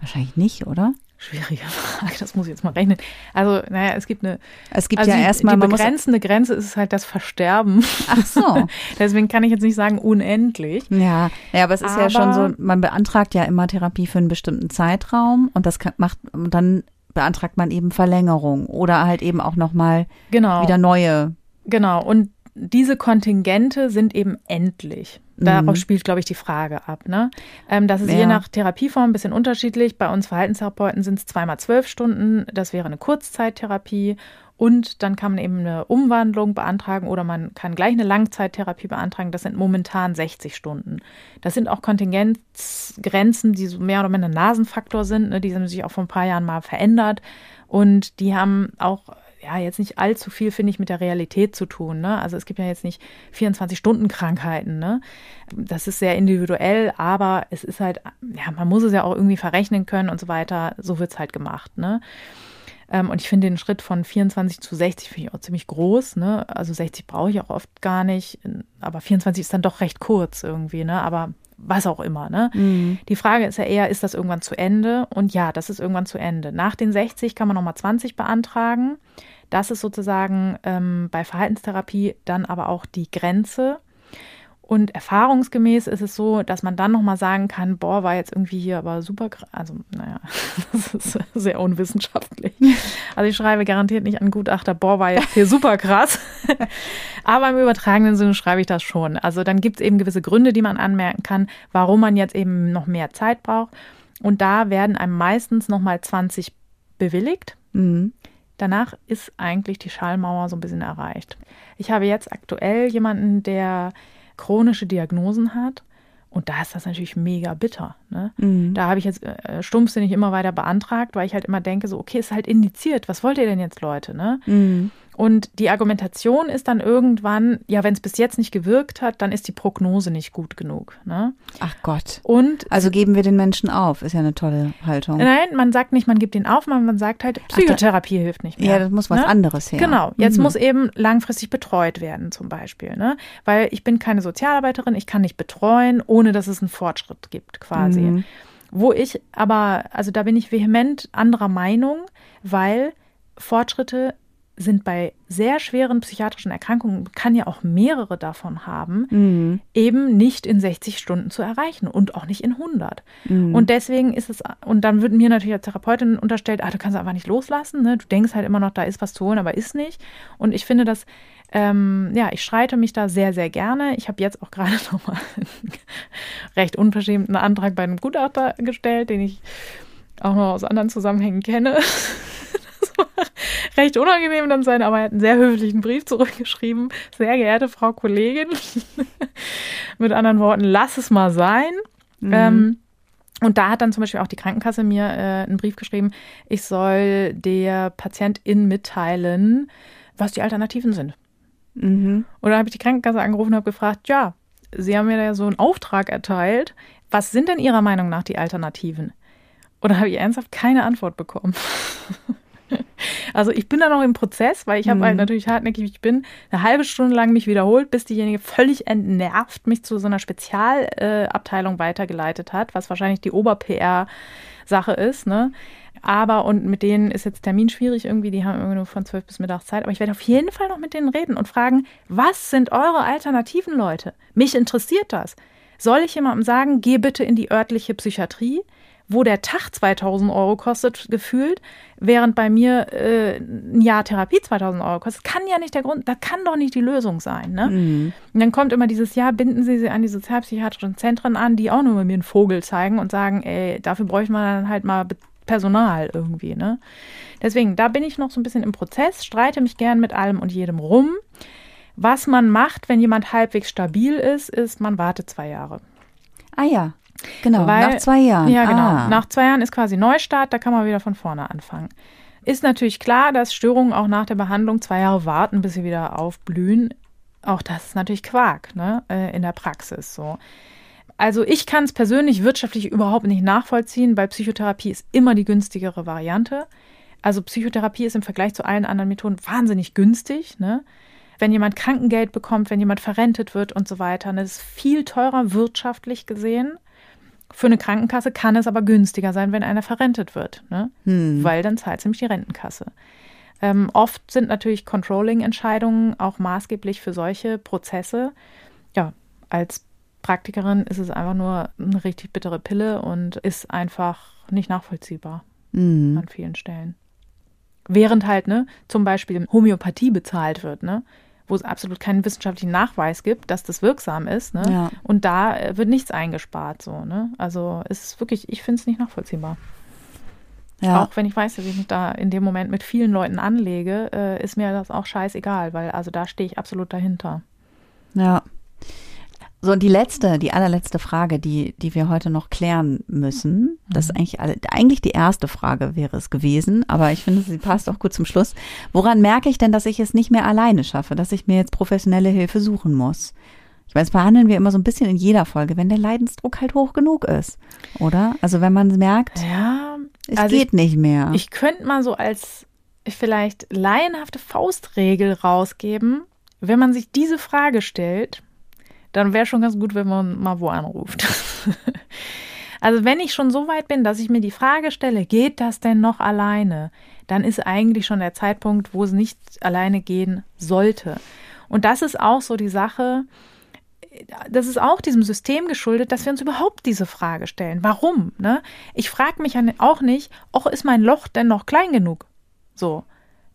Wahrscheinlich nicht, oder? Schwierige Frage, das muss ich jetzt mal rechnen. Also, naja, es gibt eine. Es gibt also ja erstmal. Die begrenzende Grenze ist halt das Versterben. Ach so. Deswegen kann ich jetzt nicht sagen unendlich. Ja, ja, aber es ist aber, ja schon so, man beantragt ja immer Therapie für einen bestimmten Zeitraum und das macht, und dann beantragt man eben Verlängerung oder halt eben auch nochmal genau. wieder neue. Genau. Und diese Kontingente sind eben endlich. Darauf mhm. spielt, glaube ich, die Frage ab. Ne? Ähm, das ist ja. je nach Therapieform ein bisschen unterschiedlich. Bei uns Verhaltenstherapeuten sind es zweimal zwölf Stunden. Das wäre eine Kurzzeittherapie. Und dann kann man eben eine Umwandlung beantragen oder man kann gleich eine Langzeittherapie beantragen. Das sind momentan 60 Stunden. Das sind auch Kontingenzgrenzen, die so mehr oder minder Nasenfaktor sind. Ne? Die haben sich auch vor ein paar Jahren mal verändert. Und die haben auch ja, jetzt nicht allzu viel, finde ich, mit der Realität zu tun. Ne? Also es gibt ja jetzt nicht 24-Stunden-Krankheiten. Ne? Das ist sehr individuell, aber es ist halt, ja, man muss es ja auch irgendwie verrechnen können und so weiter. So wird es halt gemacht. Ne? Ähm, und ich finde den Schritt von 24 zu 60 finde ich auch ziemlich groß. Ne? Also 60 brauche ich auch oft gar nicht, aber 24 ist dann doch recht kurz irgendwie. Ne? Aber was auch immer. Ne? Mhm. Die Frage ist ja eher, ist das irgendwann zu Ende? Und ja, das ist irgendwann zu Ende. Nach den 60 kann man nochmal 20 beantragen. Das ist sozusagen ähm, bei Verhaltenstherapie dann aber auch die Grenze. Und erfahrungsgemäß ist es so, dass man dann nochmal sagen kann, boah, war jetzt irgendwie hier aber super, also naja, das ist sehr unwissenschaftlich. Also ich schreibe garantiert nicht an Gutachter, boah, war jetzt hier super krass. aber im übertragenen Sinne schreibe ich das schon. Also dann gibt es eben gewisse Gründe, die man anmerken kann, warum man jetzt eben noch mehr Zeit braucht. Und da werden einem meistens nochmal 20 bewilligt. Mhm. Danach ist eigentlich die Schallmauer so ein bisschen erreicht. Ich habe jetzt aktuell jemanden, der chronische Diagnosen hat. Und da ist das natürlich mega bitter. Ne? Mhm. Da habe ich jetzt äh, stumpfsinnig immer weiter beantragt, weil ich halt immer denke, so, okay, ist halt indiziert. Was wollt ihr denn jetzt, Leute? Ne? Mhm. Und die Argumentation ist dann irgendwann, ja, wenn es bis jetzt nicht gewirkt hat, dann ist die Prognose nicht gut genug. Ne? Ach Gott. Und Also geben wir den Menschen auf, ist ja eine tolle Haltung. nein, man sagt nicht, man gibt ihn auf, man sagt halt, Psychotherapie hilft nicht mehr. ja, das muss was ne? anderes her. Genau, jetzt Mhm. muss eben langfristig betreut werden zum Beispiel, ne? Weil ich bin keine Sozialarbeiterin, ich kann nicht betreuen, ohne dass es einen Fortschritt gibt quasi. Mhm. Wo ich aber, also da bin ich vehement anderer Meinung, weil Fortschritte sind bei sehr schweren psychiatrischen Erkrankungen, kann ja auch mehrere davon haben, Mhm. eben nicht in 60 Stunden zu erreichen und auch nicht in 100. Mhm. Und deswegen ist es, und dann wird mir natürlich als Therapeutin unterstellt, ah, du kannst einfach nicht loslassen, ne? du denkst halt immer noch, da ist was zu holen, aber ist nicht. Und ich finde das, ähm, ja, ich schreite mich da sehr, sehr gerne. Ich habe jetzt auch gerade nochmal einen recht unverschämten Antrag bei einem Gutachter gestellt, den ich auch noch aus anderen Zusammenhängen kenne. Das war recht unangenehm dann sein, aber er hat einen sehr höflichen Brief zurückgeschrieben. Sehr geehrte Frau Kollegin, mit anderen Worten, lass es mal sein. Ähm, und da hat dann zum Beispiel auch die Krankenkasse mir äh, einen Brief geschrieben, ich soll der Patientin mitteilen, was die Alternativen sind. Mhm. Und dann habe ich die Krankenkasse angerufen und habe gefragt, ja, Sie haben mir da ja so einen Auftrag erteilt. Was sind denn Ihrer Meinung nach die Alternativen? Und dann habe ich ernsthaft keine Antwort bekommen. Also ich bin da noch im Prozess, weil ich habe halt natürlich hartnäckig, wie ich bin, eine halbe Stunde lang mich wiederholt, bis diejenige völlig entnervt mich zu so einer Spezialabteilung äh, weitergeleitet hat, was wahrscheinlich die Ober-PR-Sache ist, ne? Aber und mit denen ist jetzt Termin schwierig irgendwie, die haben irgendwie nur von zwölf bis mittags Zeit. Aber ich werde auf jeden Fall noch mit denen reden und fragen, was sind eure Alternativen, Leute? Mich interessiert das. Soll ich jemandem sagen, geh bitte in die örtliche Psychiatrie, wo der Tag 2000 Euro kostet, gefühlt, während bei mir äh, ein Jahr Therapie 2000 Euro kostet? Kann ja nicht der Grund, das kann doch nicht die Lösung sein. Ne? Mhm. Und dann kommt immer dieses Jahr, binden Sie sie an die sozialpsychiatrischen Zentren an, die auch nur mir einen Vogel zeigen und sagen, ey, dafür bräuchte man dann halt mal Personal irgendwie, ne? Deswegen, da bin ich noch so ein bisschen im Prozess, streite mich gern mit allem und jedem rum. Was man macht, wenn jemand halbwegs stabil ist, ist, man wartet zwei Jahre. Ah ja, genau, Weil- nach zwei Jahren. Ja, genau. Ah. Nach zwei Jahren ist quasi Neustart, da kann man wieder von vorne anfangen. Ist natürlich klar, dass Störungen auch nach der Behandlung zwei Jahre warten, bis sie wieder aufblühen. Auch das ist natürlich Quark, ne, äh, in der Praxis so. Also ich kann es persönlich wirtschaftlich überhaupt nicht nachvollziehen, weil Psychotherapie ist immer die günstigere Variante. Also Psychotherapie ist im Vergleich zu allen anderen Methoden wahnsinnig günstig. Ne? Wenn jemand Krankengeld bekommt, wenn jemand verrentet wird und so weiter, ne, das ist viel teurer wirtschaftlich gesehen. Für eine Krankenkasse kann es aber günstiger sein, wenn einer verrentet wird, ne? weil dann zahlt nämlich die Rentenkasse. Ähm, oft sind natürlich Controlling-Entscheidungen auch maßgeblich für solche Prozesse. Ja, als Praktikerin ist es einfach nur eine richtig bittere Pille und ist einfach nicht nachvollziehbar Mhm. an vielen Stellen. Während halt, ne, zum Beispiel Homöopathie bezahlt wird, ne, wo es absolut keinen wissenschaftlichen Nachweis gibt, dass das wirksam ist, ne? Ja. Und da äh, wird nichts eingespart, so, ne? Also es ist wirklich, ich finde es nicht nachvollziehbar. Ja. Auch wenn ich weiß, dass ich mich da in dem Moment mit vielen Leuten anlege, äh, ist mir das auch scheißegal, weil also da stehe ich absolut dahinter. Ja. So, und die letzte, die allerletzte Frage, die, die wir heute noch klären müssen, das ist eigentlich, alle, eigentlich die erste Frage wäre es gewesen, aber ich finde, sie passt auch gut zum Schluss. Woran merke ich denn, dass ich es nicht mehr alleine schaffe, dass ich mir jetzt professionelle Hilfe suchen muss? Ich weiß, behandeln wir immer so ein bisschen in jeder Folge, wenn der Leidensdruck halt hoch genug ist, oder? Also wenn man merkt, Ja, es also geht nicht mehr. Ich könnte mal so als vielleicht laienhafte Faustregel rausgeben, wenn man sich diese Frage stellt, dann wäre schon ganz gut, wenn man mal wo anruft. also wenn ich schon so weit bin, dass ich mir die Frage stelle, geht das denn noch alleine? Dann ist eigentlich schon der Zeitpunkt, wo es nicht alleine gehen sollte. Und das ist auch so die Sache, das ist auch diesem System geschuldet, dass wir uns überhaupt diese Frage stellen. Warum? Ne? Ich frage mich auch nicht, och, ist mein Loch denn noch klein genug? So.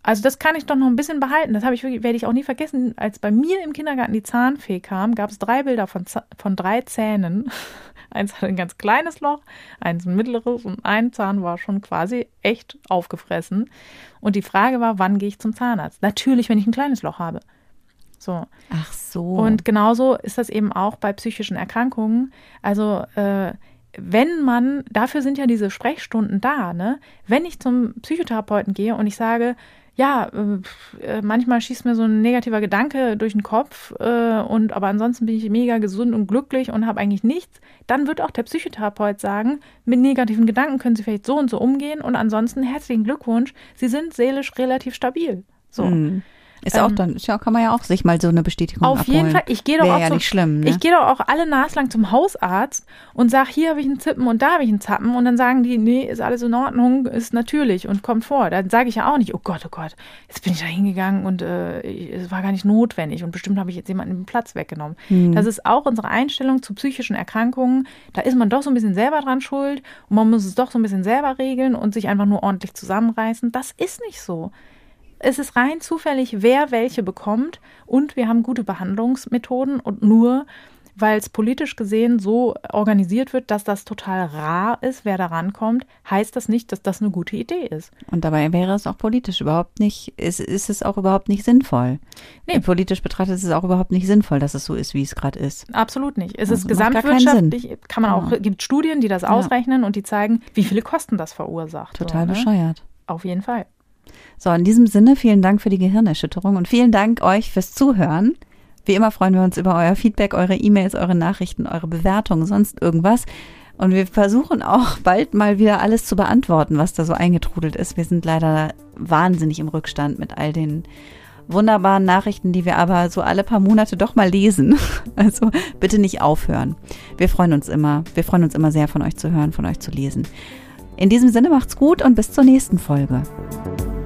Also das kann ich doch noch ein bisschen behalten. Das habe ich werde ich auch nie vergessen. Als bei mir im Kindergarten die Zahnfee kam, gab es drei Bilder von, von drei Zähnen. Eins hatte ein ganz kleines Loch, eins ein mittleres und ein Zahn war schon quasi echt aufgefressen. Und die Frage war, wann gehe ich zum Zahnarzt? Natürlich, wenn ich ein kleines Loch habe. So. Ach so. Und genauso ist das eben auch bei psychischen Erkrankungen. Also äh, wenn man, dafür sind ja diese Sprechstunden da, ne? Wenn ich zum Psychotherapeuten gehe und ich sage, ja, äh, äh, manchmal schießt mir so ein negativer Gedanke durch den Kopf äh, und aber ansonsten bin ich mega gesund und glücklich und habe eigentlich nichts, dann wird auch der Psychotherapeut sagen, mit negativen Gedanken können Sie vielleicht so und so umgehen und ansonsten herzlichen Glückwunsch, Sie sind seelisch relativ stabil. So. Mhm. Ist ähm, auch dann, ja, kann man ja auch sich mal so eine Bestätigung Auf abholen. jeden Fall. Ich gehe doch Wäre auch ja so, nicht schlimm. Ne? Ich gehe doch auch alle naslang zum Hausarzt und sage, hier habe ich einen Zippen und da habe ich einen Zappen und dann sagen die, nee, ist alles in Ordnung, ist natürlich und kommt vor. Dann sage ich ja auch nicht, oh Gott, oh Gott, jetzt bin ich da hingegangen und äh, es war gar nicht notwendig und bestimmt habe ich jetzt jemanden den Platz weggenommen. Hm. Das ist auch unsere Einstellung zu psychischen Erkrankungen. Da ist man doch so ein bisschen selber dran schuld und man muss es doch so ein bisschen selber regeln und sich einfach nur ordentlich zusammenreißen. Das ist nicht so. Es ist rein zufällig, wer welche bekommt und wir haben gute Behandlungsmethoden und nur weil es politisch gesehen so organisiert wird, dass das total rar ist, wer da rankommt, heißt das nicht, dass das eine gute Idee ist. Und dabei wäre es auch politisch überhaupt nicht, ist, ist es auch überhaupt nicht sinnvoll. Nee. Politisch betrachtet ist es auch überhaupt nicht sinnvoll, dass es so ist, wie es gerade ist. Absolut nicht. Es ist gesamtwirtschaftlich, kann man auch, ja. gibt Studien, die das ausrechnen ja. und die zeigen, wie viele Kosten das verursacht. Total so, ne? bescheuert. Auf jeden Fall. So, in diesem Sinne, vielen Dank für die Gehirnerschütterung und vielen Dank euch fürs Zuhören. Wie immer freuen wir uns über euer Feedback, eure E-Mails, eure Nachrichten, eure Bewertungen, sonst irgendwas. Und wir versuchen auch bald mal wieder alles zu beantworten, was da so eingetrudelt ist. Wir sind leider wahnsinnig im Rückstand mit all den wunderbaren Nachrichten, die wir aber so alle paar Monate doch mal lesen. Also bitte nicht aufhören. Wir freuen uns immer. Wir freuen uns immer sehr von euch zu hören, von euch zu lesen. In diesem Sinne macht's gut und bis zur nächsten Folge.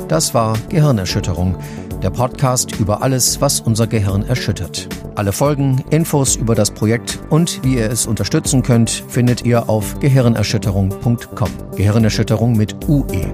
Das war Gehirnerschütterung, der Podcast über alles, was unser Gehirn erschüttert. Alle Folgen, Infos über das Projekt und wie ihr es unterstützen könnt, findet ihr auf gehirnerschütterung.com. Gehirnerschütterung mit UE.